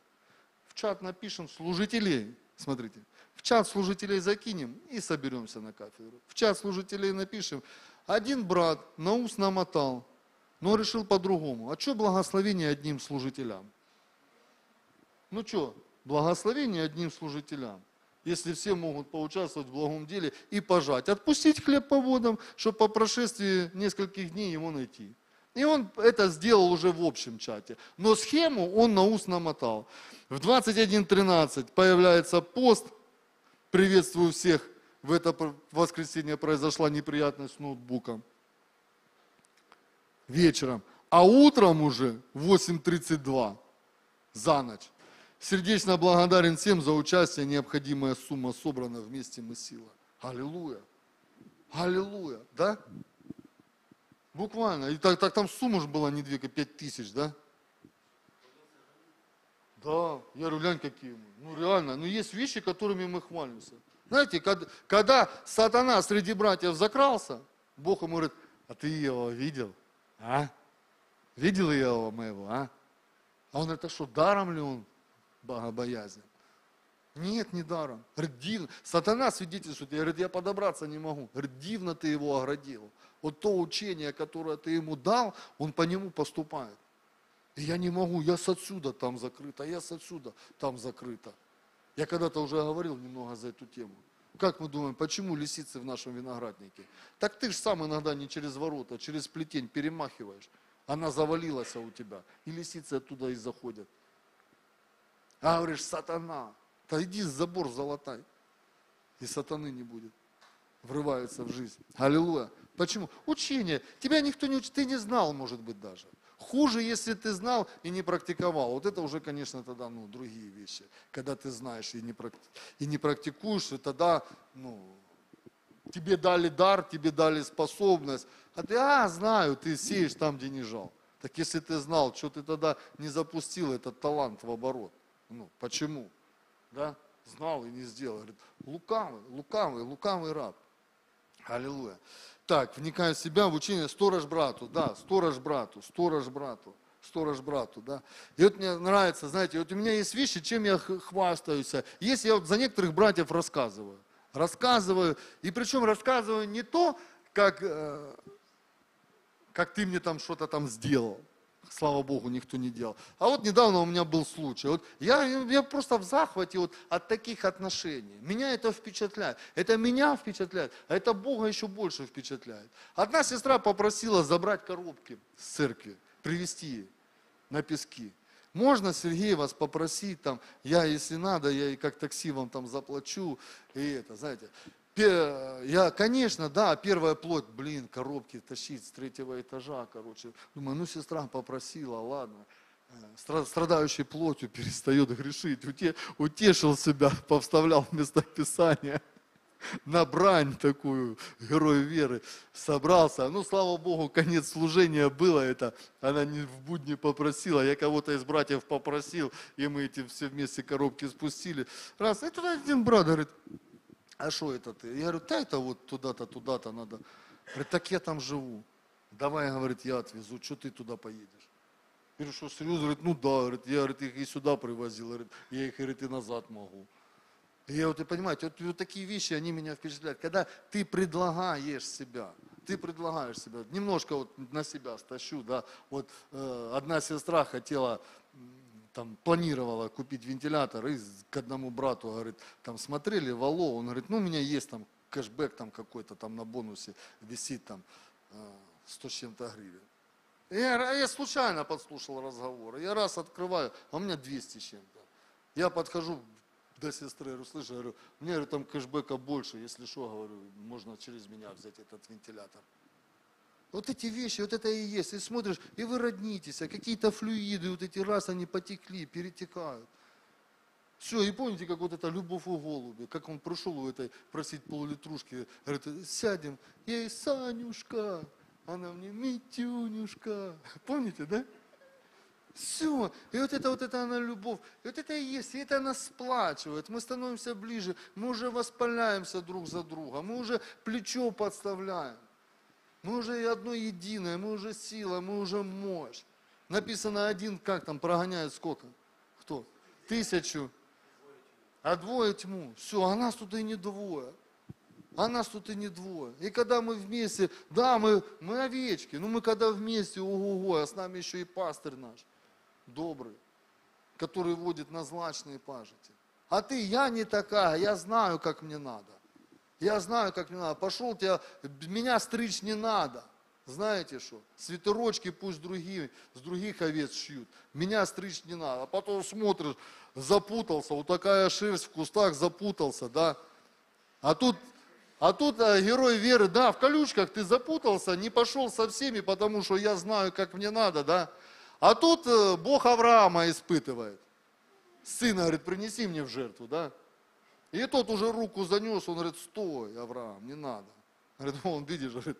[SPEAKER 1] В чат напишем служителей. Смотрите. В чат служителей закинем и соберемся на кафедру. В чат служителей напишем. Один брат на ус намотал, но решил по-другому. А что благословение одним служителям? Ну что, благословение одним служителям. Если все могут поучаствовать в благом деле и пожать. Отпустить хлеб по водам, чтобы по прошествии нескольких дней его найти. И он это сделал уже в общем чате. Но схему он на ус намотал. В 21.13 появляется пост. Приветствую всех. В это воскресенье произошла неприятность с ноутбуком. Вечером. А утром уже в 8.32 за ночь. Сердечно благодарен всем за участие. Необходимая сумма собрана вместе мы сила. Аллилуйя. Аллилуйя. Да? Буквально. И так, так там сумма же была не 2, а 5 тысяч, да? Да, я глянь, какие мы. Ну реально, ну есть вещи, которыми мы хвалимся. Знаете, когда, когда сатана среди братьев закрался, Бог ему говорит, а ты его видел? А? Видел его моего, а? А он говорит, а что, даром ли он богобоязнен? Нет, не даром. Говорит, дивно. Сатана свидетельствует, я, говорит, я подобраться не могу. Говорит, дивно ты его оградил. Вот то учение, которое ты ему дал, он по нему поступает. И я не могу, я с отсюда там закрыто, я с отсюда там закрыто. Я когда-то уже говорил немного за эту тему. Как мы думаем, почему лисицы в нашем винограднике? Так ты же сам иногда не через ворота, а через плетень перемахиваешь. Она завалилась у тебя, и лисицы оттуда и заходят. А говоришь, сатана, да иди забор залатай, и сатаны не будет. Врываются в жизнь. Аллилуйя. Почему? Учение. Тебя никто не учит, ты не знал, может быть, даже. Хуже, если ты знал и не практиковал. Вот это уже, конечно, тогда ну, другие вещи. Когда ты знаешь и не, и не практикуешь, и тогда ну, тебе дали дар, тебе дали способность. А ты, а, знаю, ты сеешь там, где не жал. Так если ты знал, что ты тогда не запустил этот талант в оборот? Ну, почему? Да? Знал и не сделал. Говорит, лукавый, лукавый, лукавый раб. Аллилуйя. Так, вникаю в себя, в учение, сторож брату, да, сторож брату, сторож брату, сторож брату, да. И вот мне нравится, знаете, вот у меня есть вещи, чем я хвастаюсь. Есть, я вот за некоторых братьев рассказываю. Рассказываю, и причем рассказываю не то, как, э, как ты мне там что-то там сделал, слава Богу, никто не делал. А вот недавно у меня был случай. Вот я, я просто в захвате вот от таких отношений. Меня это впечатляет. Это меня впечатляет, а это Бога еще больше впечатляет. Одна сестра попросила забрать коробки с церкви, привезти на пески. Можно, Сергей, вас попросить, там, я, если надо, я и как такси вам там заплачу, и это, знаете я, конечно, да, первая плоть, блин, коробки тащить с третьего этажа, короче. Думаю, ну сестра попросила, ладно. Э, страдающей плотью перестает грешить. Утешил себя, *laughs* повставлял место Писания *laughs* на брань такую, герой веры, собрался. Ну, слава Богу, конец служения было это. Она не в будни попросила, я кого-то из братьев попросил, и мы эти все вместе коробки спустили. Раз, туда один брат говорит, а что это ты? Я говорю, да это вот туда-то, туда-то надо. Говорит, так я там живу. Давай, говорит, я отвезу, что ты туда поедешь? Я говорю, что серьезно? Говорит, ну да, говорит, я говорит, их и сюда привозил, говорит, я их, говорит, и назад могу. И я вот, и понимаете, вот, вот такие вещи, они меня впечатляют. Когда ты предлагаешь себя, ты предлагаешь себя, немножко вот на себя стащу, да, вот э, одна сестра хотела там планировала купить вентилятор и к одному брату, говорит, там смотрели Вало, он говорит, ну у меня есть там кэшбэк там какой-то там на бонусе висит там 100 э, с чем-то гривен. Я, я случайно подслушал разговор, я раз открываю, а у меня 200 с чем-то. Я подхожу до сестры, говорю, слышь, говорю, у меня там кэшбэка больше, если что, говорю, можно через меня взять этот вентилятор. Вот эти вещи, вот это и есть. И смотришь, и вы роднитесь, а какие-то флюиды, вот эти раз они потекли, перетекают. Все, и помните, как вот эта любовь у голуби, как он пришел у этой просить полулитрушки, говорит, сядем, ей Санюшка, она мне Митюнюшка. Помните, да? Все. И вот это вот это она любовь. И вот это и есть. И это нас сплачивает. Мы становимся ближе. Мы уже воспаляемся друг за друга. Мы уже плечо подставляем. Мы уже одно единое, мы уже сила, мы уже мощь. Написано один, как там, прогоняет сколько? Кто? Тысячу. А двое тьму. Все, а нас тут и не двое. А нас тут и не двое. И когда мы вместе, да, мы, мы овечки, но мы когда вместе, ого-го, а с нами еще и пастырь наш, добрый, который водит на злачные пажити. А ты, я не такая, я знаю, как мне надо. Я знаю, как мне надо. Пошел тебя, меня стричь не надо. Знаете что? Свитерочки пусть другие, с других овец шьют. Меня стричь не надо. А потом смотришь, запутался, вот такая шерсть в кустах, запутался, да. А тут, а тут а, герой веры, да, в колючках ты запутался, не пошел со всеми, потому что я знаю, как мне надо, да. А тут э, Бог Авраама испытывает. Сына, говорит, принеси мне в жертву, да. И тот уже руку занес, он говорит, стой, Авраам, не надо. Говорит, он, видишь, говорит,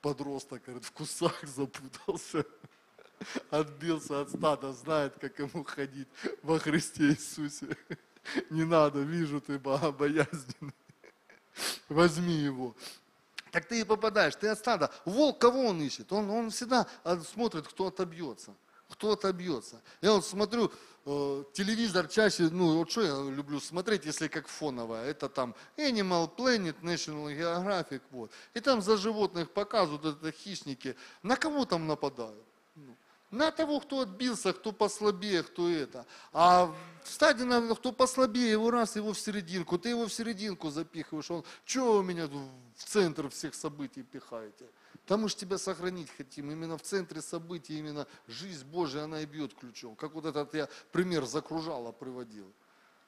[SPEAKER 1] подросток, говорит, в кусах запутался, отбился от стада, знает, как ему ходить во Христе Иисусе. Не надо, вижу, ты богобоязненный. Возьми его. Так ты и попадаешь, ты от стада. Волк кого он ищет? Он, он всегда смотрит, кто отобьется. Кто отобьется. Я вот смотрю, телевизор чаще, ну вот что я люблю смотреть, если как фоновая, это там Animal Planet, National Geographic, вот. И там за животных показывают, это хищники. На кого там нападают? Ну, на того, кто отбился, кто послабее, кто это. А в стадии, кто послабее, его раз, его в серединку. Ты его в серединку запихиваешь. Он, что у меня в центр всех событий пихаете? Там мы же тебя сохранить хотим. Именно в центре событий, именно жизнь Божия, она и бьет ключом. Как вот этот я пример закружала приводил.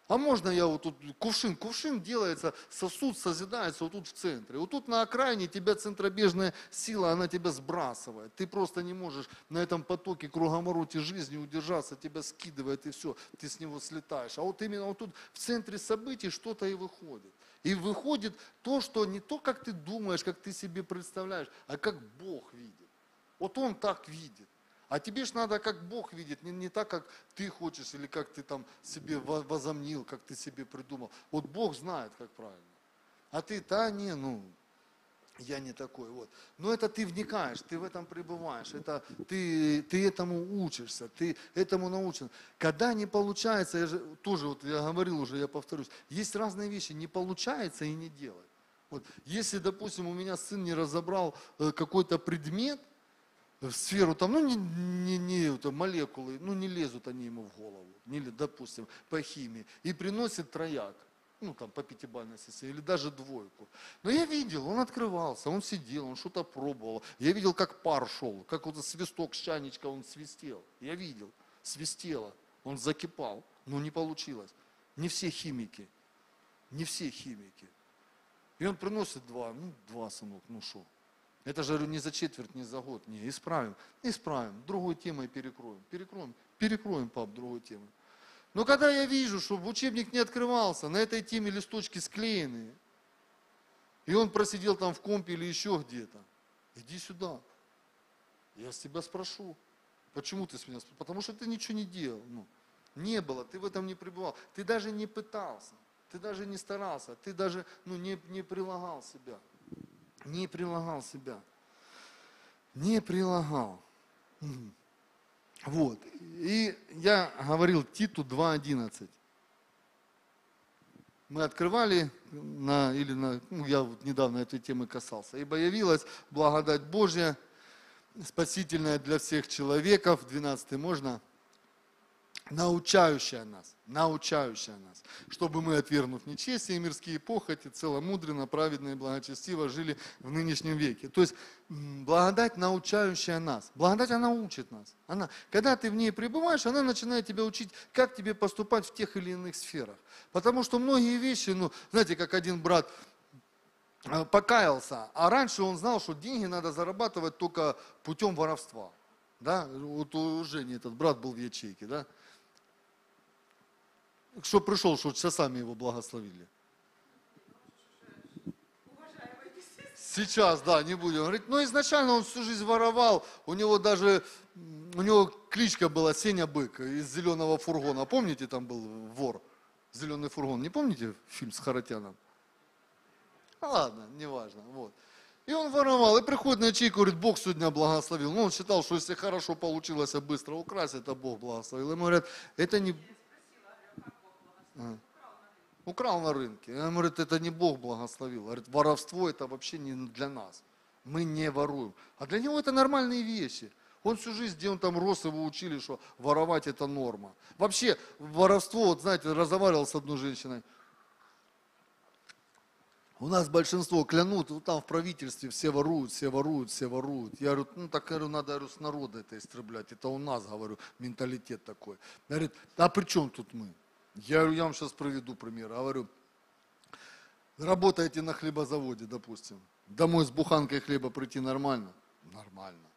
[SPEAKER 1] А можно я вот тут, кувшин, кувшин делается, сосуд созидается вот тут в центре. Вот тут на окраине тебя центробежная сила, она тебя сбрасывает. Ты просто не можешь на этом потоке кругомороте жизни удержаться, тебя скидывает и все, ты с него слетаешь. А вот именно вот тут в центре событий что-то и выходит. И выходит то, что не то, как ты думаешь, как ты себе представляешь, а как Бог видит. Вот Он так видит. А тебе ж надо, как Бог видит, не, не так, как ты хочешь, или как ты там себе во- возомнил, как ты себе придумал. Вот Бог знает, как правильно. А ты, да, не, ну, я не такой, вот. Но это ты вникаешь, ты в этом пребываешь, это, ты, ты этому учишься, ты этому научен. Когда не получается, я же тоже, вот я говорил уже, я повторюсь, есть разные вещи, не получается и не делай. Вот, если, допустим, у меня сын не разобрал э, какой-то предмет, в сферу там, ну, не, не, не это, молекулы, ну, не лезут они ему в голову, не, допустим, по химии, и приносит трояк, ну, там, по пятибалльной системе, или даже двойку. Но я видел, он открывался, он сидел, он что-то пробовал. Я видел, как пар шел, как вот свисток чайничка, он свистел. Я видел, свистело, он закипал, но не получилось. Не все химики, не все химики. И он приносит два, ну, два, сынок, ну что. Это же, говорю, не за четверть, не за год. Не, исправим, исправим. Другой темой перекроем. Перекроем, перекроем, пап, другой темой. Но когда я вижу, что учебник не открывался, на этой теме листочки склеенные, и он просидел там в компе или еще где-то, иди сюда. Я с тебя спрошу, почему ты с меня спрашиваешь? Потому что ты ничего не делал. Ну, не было, ты в этом не пребывал. Ты даже не пытался, ты даже не старался, ты даже ну, не, не прилагал себя. Не прилагал себя. Не прилагал. Мгм. Вот. И я говорил Титу 2.11. Мы открывали на, или на, ну, я вот недавно этой темы касался. Ибо явилась благодать Божья, спасительная для всех человеков, 12 можно, научающая нас, научающая нас, чтобы мы, отвергнув нечестие и мирские похоти, целомудренно, праведно и благочестиво жили в нынешнем веке. То есть благодать, научающая нас. Благодать, она учит нас. Она, когда ты в ней пребываешь, она начинает тебя учить, как тебе поступать в тех или иных сферах. Потому что многие вещи, ну, знаете, как один брат э, покаялся, а раньше он знал, что деньги надо зарабатывать только путем воровства. Да, вот у Жени этот брат был в ячейке, да, что пришел, что часами его благословили. Сейчас, да, не будем говорить. Но изначально он всю жизнь воровал. У него даже, у него кличка была Сеня Бык из зеленого фургона. Помните, там был вор? Зеленый фургон. Не помните фильм с Харатяном? А ладно, неважно. Вот. И он воровал, и приходит на ячейку, говорит, Бог сегодня благословил. Ну, он считал, что если хорошо получилось, а быстро украсть, это Бог благословил. Ему говорят, это не... Украл на рынке. Он говорит, это не Бог благословил. Говорит, воровство это вообще не для нас. Мы не воруем. А для него это нормальные вещи. Он всю жизнь, где он там рос, его учили, что воровать это норма. Вообще, воровство, вот знаете, разговаривал с одной женщиной. У нас большинство клянут, вот там в правительстве все воруют, все воруют, все воруют. Я говорю, ну так говорю, надо говорю, с народа это истреблять. Это у нас, говорю, менталитет такой. Говорит, а при чем тут мы? Я говорю, я вам сейчас приведу пример. Говорю, работаете на хлебозаводе, допустим. Домой с буханкой хлеба прийти нормально? Нормально.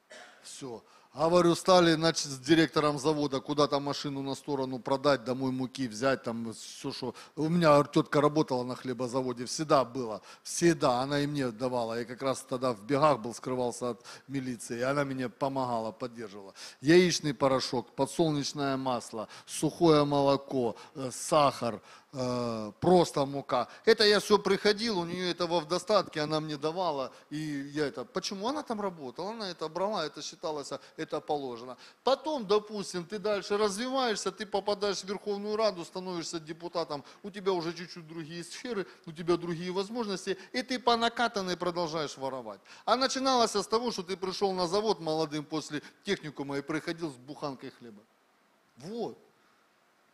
[SPEAKER 1] Все. Говорю, стали значит, с директором завода куда-то машину на сторону продать, домой муки взять, там все, что... У меня тетка работала на хлебозаводе, всегда было, всегда, она и мне давала. Я как раз тогда в бегах был, скрывался от милиции, и она мне помогала, поддерживала. Яичный порошок, подсолнечное масло, сухое молоко, э, сахар, э, просто мука. Это я все приходил, у нее этого в достатке, она мне давала, и я это... Почему? Она там работала, она это брала, это считалось, а, это положено. Потом, допустим, ты дальше развиваешься, ты попадаешь в Верховную Раду, становишься депутатом, у тебя уже чуть-чуть другие сферы, у тебя другие возможности, и ты по накатанной продолжаешь воровать. А начиналось с того, что ты пришел на завод молодым после техникума и приходил с буханкой хлеба. Вот.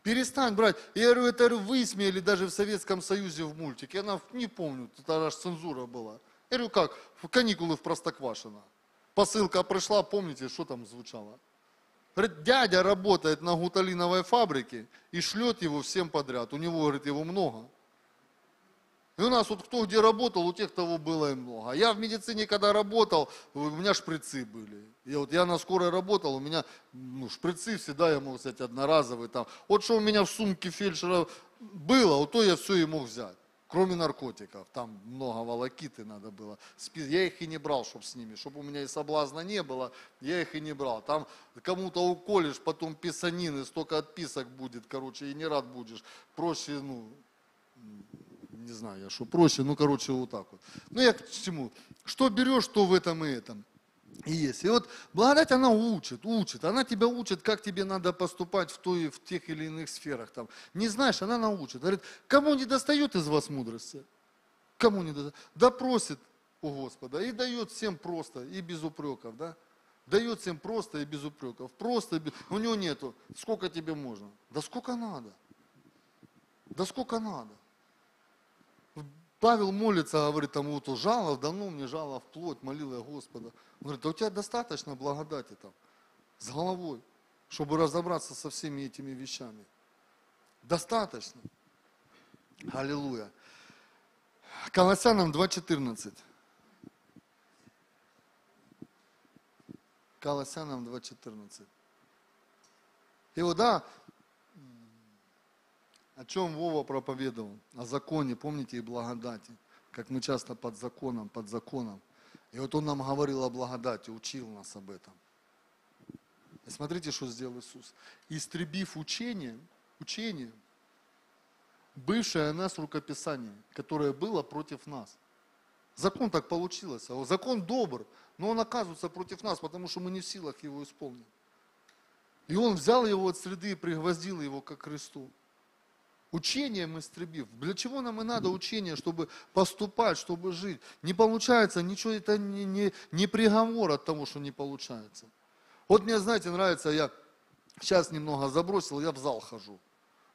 [SPEAKER 1] Перестань брать. Я говорю, это высмеяли даже в Советском Союзе в мультике. Она, не помню, это аж цензура была. Я говорю, как? В каникулы в Простоквашино. Посылка пришла, помните, что там звучало? Говорит, дядя работает на гуталиновой фабрике и шлет его всем подряд. У него, говорит, его много. И у нас вот кто где работал, у тех того было и много. А я в медицине, когда работал, у меня шприцы были. И вот я на скорой работал, у меня ну, шприцы всегда, я мог взять одноразовые там. Вот что у меня в сумке фельдшера было, вот то я все и мог взять. Кроме наркотиков, там много волокиты надо было. Я их и не брал, чтобы с ними, чтобы у меня и соблазна не было, я их и не брал. Там кому-то уколешь, потом писанины, столько отписок будет, короче, и не рад будешь. Проще, ну, не знаю я, что проще, ну, короче, вот так вот. Ну, я к чему? Что берешь, то в этом и этом и есть. И вот благодать, она учит, учит. Она тебя учит, как тебе надо поступать в, той, в тех или иных сферах. Там. Не знаешь, она научит. Говорит, кому не достает из вас мудрости? Кому не достает? Да просит у Господа. И дает всем просто, и без упреков, да? Дает всем просто и без упреков. Просто, без- у него нету. Сколько тебе можно? Да сколько надо. Да сколько надо. Павел молится, говорит, там вот жалов, давно мне жалов плоть, молил я Господа. Он говорит, да у тебя достаточно благодати там, с головой, чтобы разобраться со всеми этими вещами. Достаточно. Аллилуйя. Колоссянам 2.14. Колоссянам 2.14. И вот да, о чем Вова проповедовал? О законе, помните, и благодати. Как мы часто под законом, под законом. И вот он нам говорил о благодати, учил нас об этом. И смотрите, что сделал Иисус. Истребив учение, учение, бывшее о нас рукописание, которое было против нас. Закон так получилось. а Закон добр, но он оказывается против нас, потому что мы не в силах его исполнить. И он взял его от среды и пригвоздил его ко кресту. Учением истребив. Для чего нам и надо учение, чтобы поступать, чтобы жить? Не получается, ничего, это не, не, не приговор от того, что не получается. Вот мне, знаете, нравится, я сейчас немного забросил, я в зал хожу.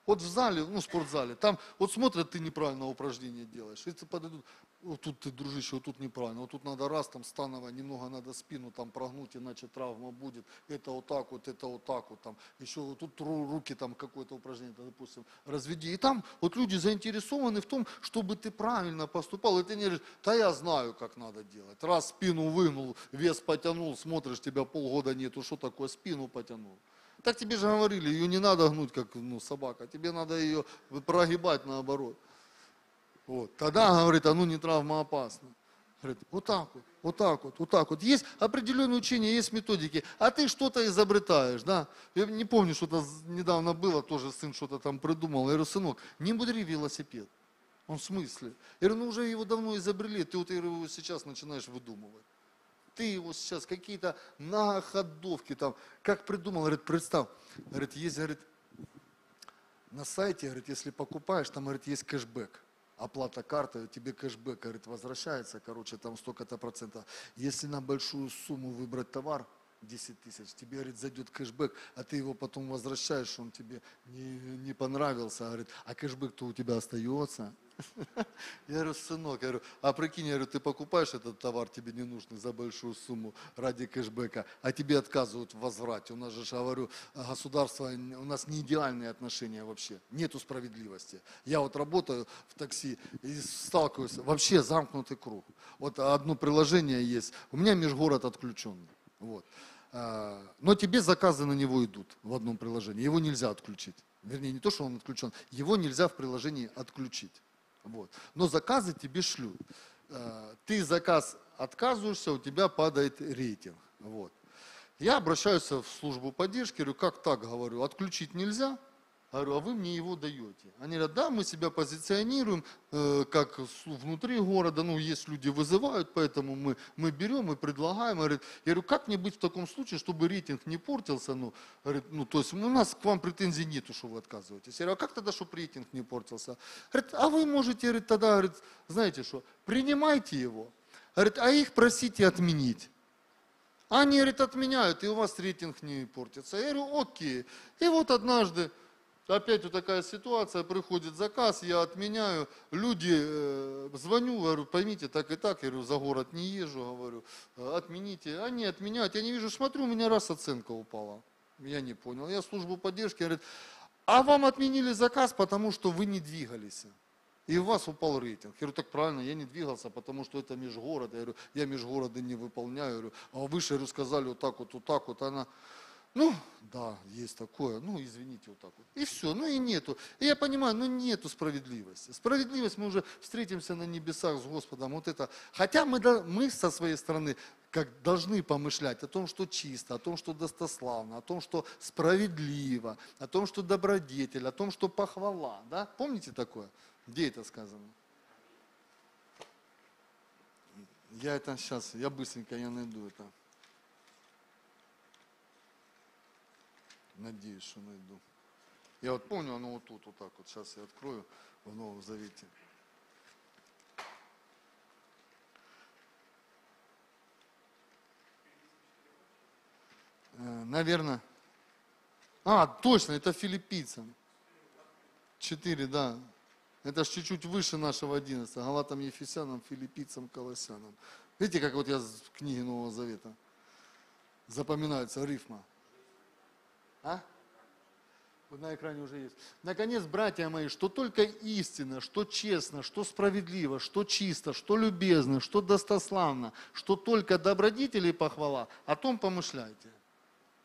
[SPEAKER 1] Вот в зале, ну, в спортзале, там вот смотрят, ты неправильно упражнение делаешь. И ты подойдут, вот тут ты, дружище, вот тут неправильно, вот тут надо раз, там, станово, немного надо спину там прогнуть, иначе травма будет. Это вот так вот, это вот так вот, там, еще вот тут ру- руки там какое-то упражнение, там, допустим, разведи. И там вот люди заинтересованы в том, чтобы ты правильно поступал. И ты не говоришь, да я знаю, как надо делать. Раз спину выгнул, вес потянул, смотришь, тебя полгода нету, что такое спину потянул. Так тебе же говорили, ее не надо гнуть, как ну, собака, тебе надо ее прогибать наоборот. Вот. Тогда, говорит, оно не травмоопасно. Говорит, вот так вот, вот так вот, вот так вот. Есть определенные учения, есть методики, а ты что-то изобретаешь, да. Я не помню, что-то недавно было, тоже сын что-то там придумал. Я говорю, сынок, не мудри велосипед. Он в смысле? Я говорю, ну уже его давно изобрели, ты вот его сейчас начинаешь выдумывать. Ты его сейчас какие-то многоходовки там, как придумал, говорит, представь, говорит, есть, говорит, на сайте, говорит, если покупаешь, там, говорит, есть кэшбэк. Оплата картой, тебе кэшбэк, говорит, возвращается, короче, там столько-то процентов. Если на большую сумму выбрать товар, 10 тысяч, тебе, говорит, зайдет кэшбэк, а ты его потом возвращаешь, он тебе не, не понравился, говорит, а кэшбэк-то у тебя остается. Я говорю, сынок, я говорю, а прикинь, я говорю, ты покупаешь этот товар, тебе не нужный за большую сумму ради кэшбэка, а тебе отказывают в возврате. У нас же, я говорю, государство, у нас не идеальные отношения вообще, нету справедливости. Я вот работаю в такси и сталкиваюсь, вообще замкнутый круг. Вот одно приложение есть, у меня межгород отключенный. Вот. А, Но тебе заказы на него идут в одном приложении, его нельзя отключить. Вернее, не то, что он отключен, его нельзя в приложении отключить. Вот. Но заказы тебе шлют. Э, Ты заказ отказываешься, у тебя падает рейтинг. Вот. Я обращаюсь в службу поддержки, говорю, как так, говорю, отключить нельзя? Говорю, а вы мне его даете. Они говорят, да, мы себя позиционируем э, как внутри города, ну, есть люди вызывают, поэтому мы, мы берем и предлагаем. Я говорю, как мне быть в таком случае, чтобы рейтинг не портился? Ну, говорит, ну, то есть у нас к вам претензий нету, что вы отказываетесь. Я говорю, а как тогда, чтобы рейтинг не портился? Говорит, а вы можете, говорит, тогда, говорит, знаете что, принимайте его. Говорит, а их просите отменить. Они, говорит, отменяют, и у вас рейтинг не портится. Я говорю, окей. И вот однажды, опять вот такая ситуация, приходит заказ, я отменяю, люди, э, звоню, говорю, поймите, так и так, я говорю, за город не езжу, говорю, «э, отмените. Они отменяют, я не вижу, смотрю, у меня раз оценка упала. Я не понял. Я службу поддержки, говорит, а вам отменили заказ, потому что вы не двигались. И у вас упал рейтинг. Я говорю, так правильно, я не двигался, потому что это межгород. Я говорю, я межгороды не выполняю. Я говорю, а вы же сказали вот так вот, вот так вот. Она, ну, да, есть такое, ну, извините, вот так вот. И все, ну и нету. И я понимаю, ну нету справедливости. Справедливость, мы уже встретимся на небесах с Господом. Вот это. Хотя мы, мы со своей стороны как должны помышлять о том, что чисто, о том, что достославно, о том, что справедливо, о том, что добродетель, о том, что похвала. Да? Помните такое? Где это сказано? Я это сейчас, я быстренько я найду это. Надеюсь, что найду. Я вот помню, оно вот тут, вот так вот. Сейчас я открою в Новом Завете. Э, Наверное. А, точно, это филиппийцам. Четыре, да. Это ж чуть-чуть выше нашего 11. Галатам, Ефесянам, Филиппийцам, Колоссянам. Видите, как вот я в книге Нового Завета запоминается рифма. А? Вот на экране уже есть. Наконец, братья мои, что только истина, что честно, что справедливо, что чисто, что любезно, что достославно, что только добродетели и похвала, о том помышляйте.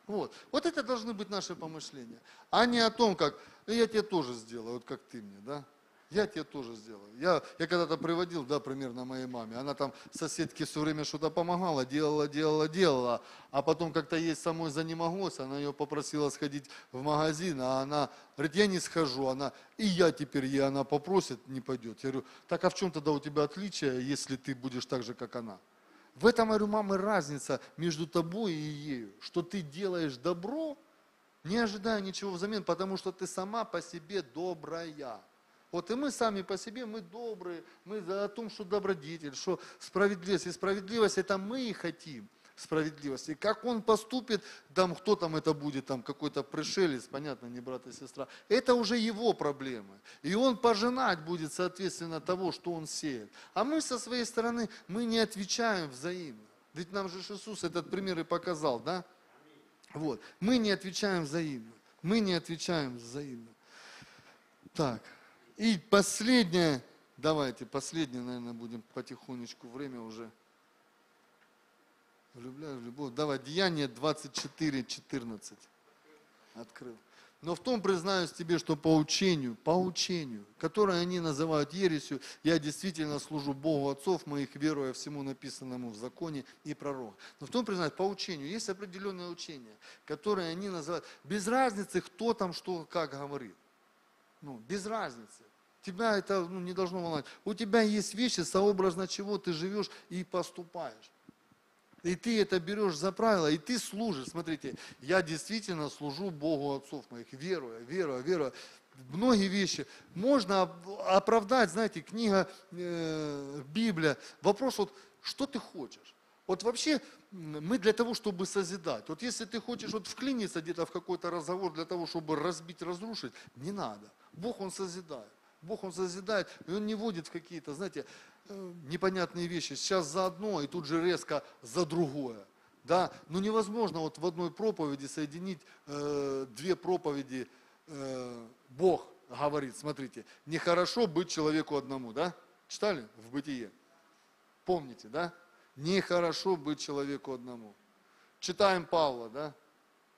[SPEAKER 1] Вот. вот это должны быть наши помышления, а не о том, как, я тебе тоже сделаю, вот как ты мне, да? Я тебе тоже сделаю. Я, я когда-то приводил, да, примерно моей маме. Она там соседке все время что-то помогала, делала, делала, делала. А потом как-то ей самой занемоглось, она ее попросила сходить в магазин, а она говорит, я не схожу. Она, и я теперь ей, она попросит, не пойдет. Я говорю, так а в чем тогда у тебя отличие, если ты будешь так же, как она? В этом, говорю, мамы, разница между тобой и ею, что ты делаешь добро, не ожидая ничего взамен, потому что ты сама по себе добрая. Вот и мы сами по себе, мы добрые, мы о том, что добродетель, что справедливость. И справедливость это мы и хотим справедливости. Как он поступит, там кто там это будет, там какой-то пришелец, понятно, не брат и сестра. Это уже его проблемы. И он пожинать будет, соответственно, того, что он сеет. А мы со своей стороны, мы не отвечаем взаимно. Ведь нам же Иисус этот пример и показал, да? Вот. Мы не отвечаем взаимно. Мы не отвечаем взаимно. Так. И последнее, давайте, последнее, наверное, будем потихонечку, время уже. Влюбляю в любовь. Давай, Деяние 24, 14. Открыл. Но в том признаюсь тебе, что по учению, по учению, которое они называют ересью, я действительно служу Богу отцов моих, веруя всему написанному в законе и пророк. Но в том признаюсь, по учению, есть определенное учение, которое они называют, без разницы, кто там что как говорит. Ну, без разницы. Тебя это ну, не должно волновать. У тебя есть вещи, сообразно чего ты живешь и поступаешь. И ты это берешь за правило, и ты служишь. Смотрите, я действительно служу Богу отцов моих, веруя, веруя, веруя. Многие вещи можно оправдать, знаете, книга, э, Библия. Вопрос вот, что ты хочешь? Вот вообще мы для того, чтобы созидать. Вот если ты хочешь вот вклиниться где-то в какой-то разговор для того, чтобы разбить, разрушить, не надо. Бог, Он созидает. Бог, Он созидает, и Он не вводит в какие-то, знаете, э, непонятные вещи. Сейчас за одно, и тут же резко за другое. Да? Но невозможно вот в одной проповеди соединить э, две проповеди. Э, Бог говорит, смотрите, нехорошо быть человеку одному, да? Читали в Бытие? Помните, да? Нехорошо быть человеку одному. Читаем Павла, да?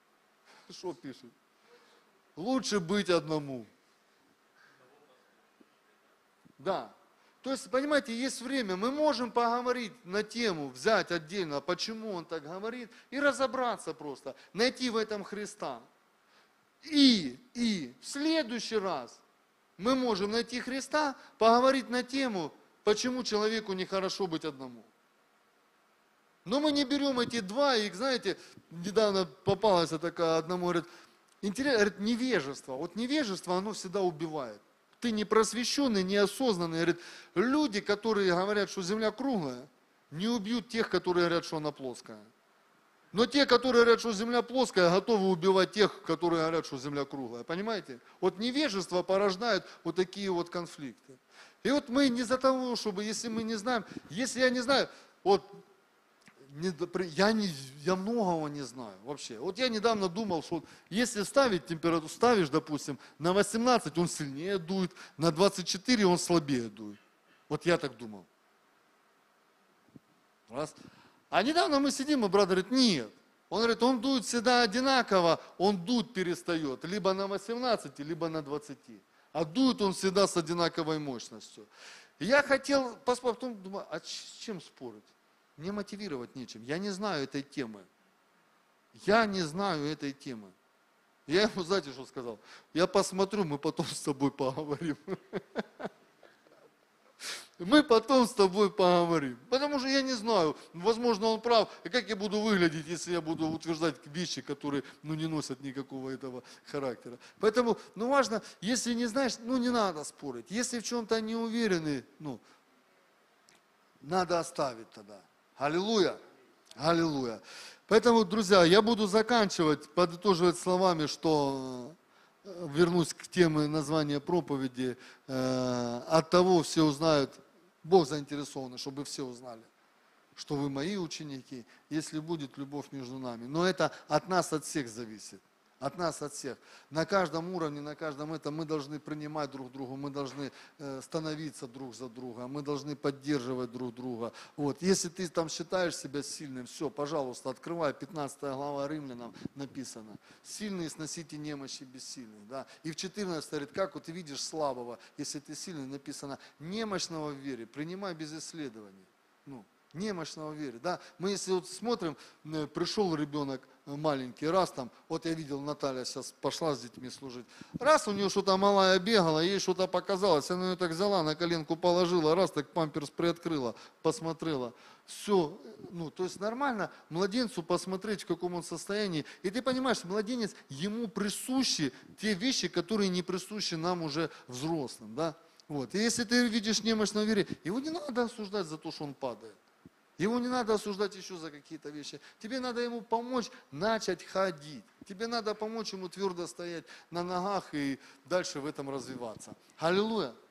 [SPEAKER 1] *laughs* Что пишет? Лучше быть одному. Да. То есть, понимаете, есть время, мы можем поговорить на тему, взять отдельно, почему он так говорит, и разобраться просто, найти в этом Христа. И, и в следующий раз мы можем найти Христа, поговорить на тему, почему человеку нехорошо быть одному. Но мы не берем эти два, и, знаете, недавно попалась такая одному, говорит, интересно, говорит, невежество. Вот невежество, оно всегда убивает ты не просвещенный, неосознанный. Говорит, люди, которые говорят, что земля круглая, не убьют тех, которые говорят, что она плоская. Но те, которые говорят, что земля плоская, готовы убивать тех, которые говорят, что земля круглая. Понимаете? Вот невежество порождает вот такие вот конфликты. И вот мы не за того, чтобы, если мы не знаем, если я не знаю, вот не я, не, я многого не знаю вообще. Вот я недавно думал, что если ставить температуру, ставишь, допустим, на 18 он сильнее дует, на 24 он слабее дует. Вот я так думал. Раз. А недавно мы сидим, и брат говорит, нет. Он говорит, он дует всегда одинаково, он дуть перестает, либо на 18, либо на 20. А дует он всегда с одинаковой мощностью. Я хотел потом думаю, а с чем спорить? Мне мотивировать нечем. Я не знаю этой темы. Я не знаю этой темы. Я ему, знаете, что сказал? Я посмотрю, мы потом с тобой поговорим. *laughs* Мы потом с тобой поговорим. Потому что я не знаю, возможно, он прав. И как я буду выглядеть, если я буду утверждать вещи, которые ну, не носят никакого этого характера. Поэтому, ну, важно, если не знаешь, ну, не надо спорить. Если в чем-то не уверены, ну, надо оставить тогда. Аллилуйя. Аллилуйя. Поэтому, друзья, я буду заканчивать, подытоживать словами, что э, вернусь к теме названия проповеди. э, От того все узнают, Бог заинтересован, чтобы все узнали, что вы мои ученики, если будет любовь между нами. Но это от нас, от всех зависит. От нас, от всех. На каждом уровне, на каждом этом мы должны принимать друг друга, мы должны э, становиться друг за друга, мы должны поддерживать друг друга. Вот. Если ты там считаешь себя сильным, все, пожалуйста, открывай, 15 глава Римлянам написано. Сильные сносите немощи бессильных. Да? И в 14 говорит, как вот ты видишь слабого, если ты сильный, написано, немощного в вере, принимай без исследований. Ну, немощного вере. Да? Мы если вот смотрим, э, пришел ребенок маленький, раз там, вот я видел, Наталья сейчас пошла с детьми служить, раз у нее что-то малая бегала, ей что-то показалось, она ее так взяла, на коленку положила, раз так памперс приоткрыла, посмотрела, все, ну, то есть нормально младенцу посмотреть, в каком он состоянии, и ты понимаешь, младенец, ему присущи те вещи, которые не присущи нам уже взрослым, да, вот. И если ты видишь немощного вере, его не надо осуждать за то, что он падает. Его не надо осуждать еще за какие-то вещи. Тебе надо ему помочь начать ходить. Тебе надо помочь ему твердо стоять на ногах и дальше в этом развиваться. Аллилуйя.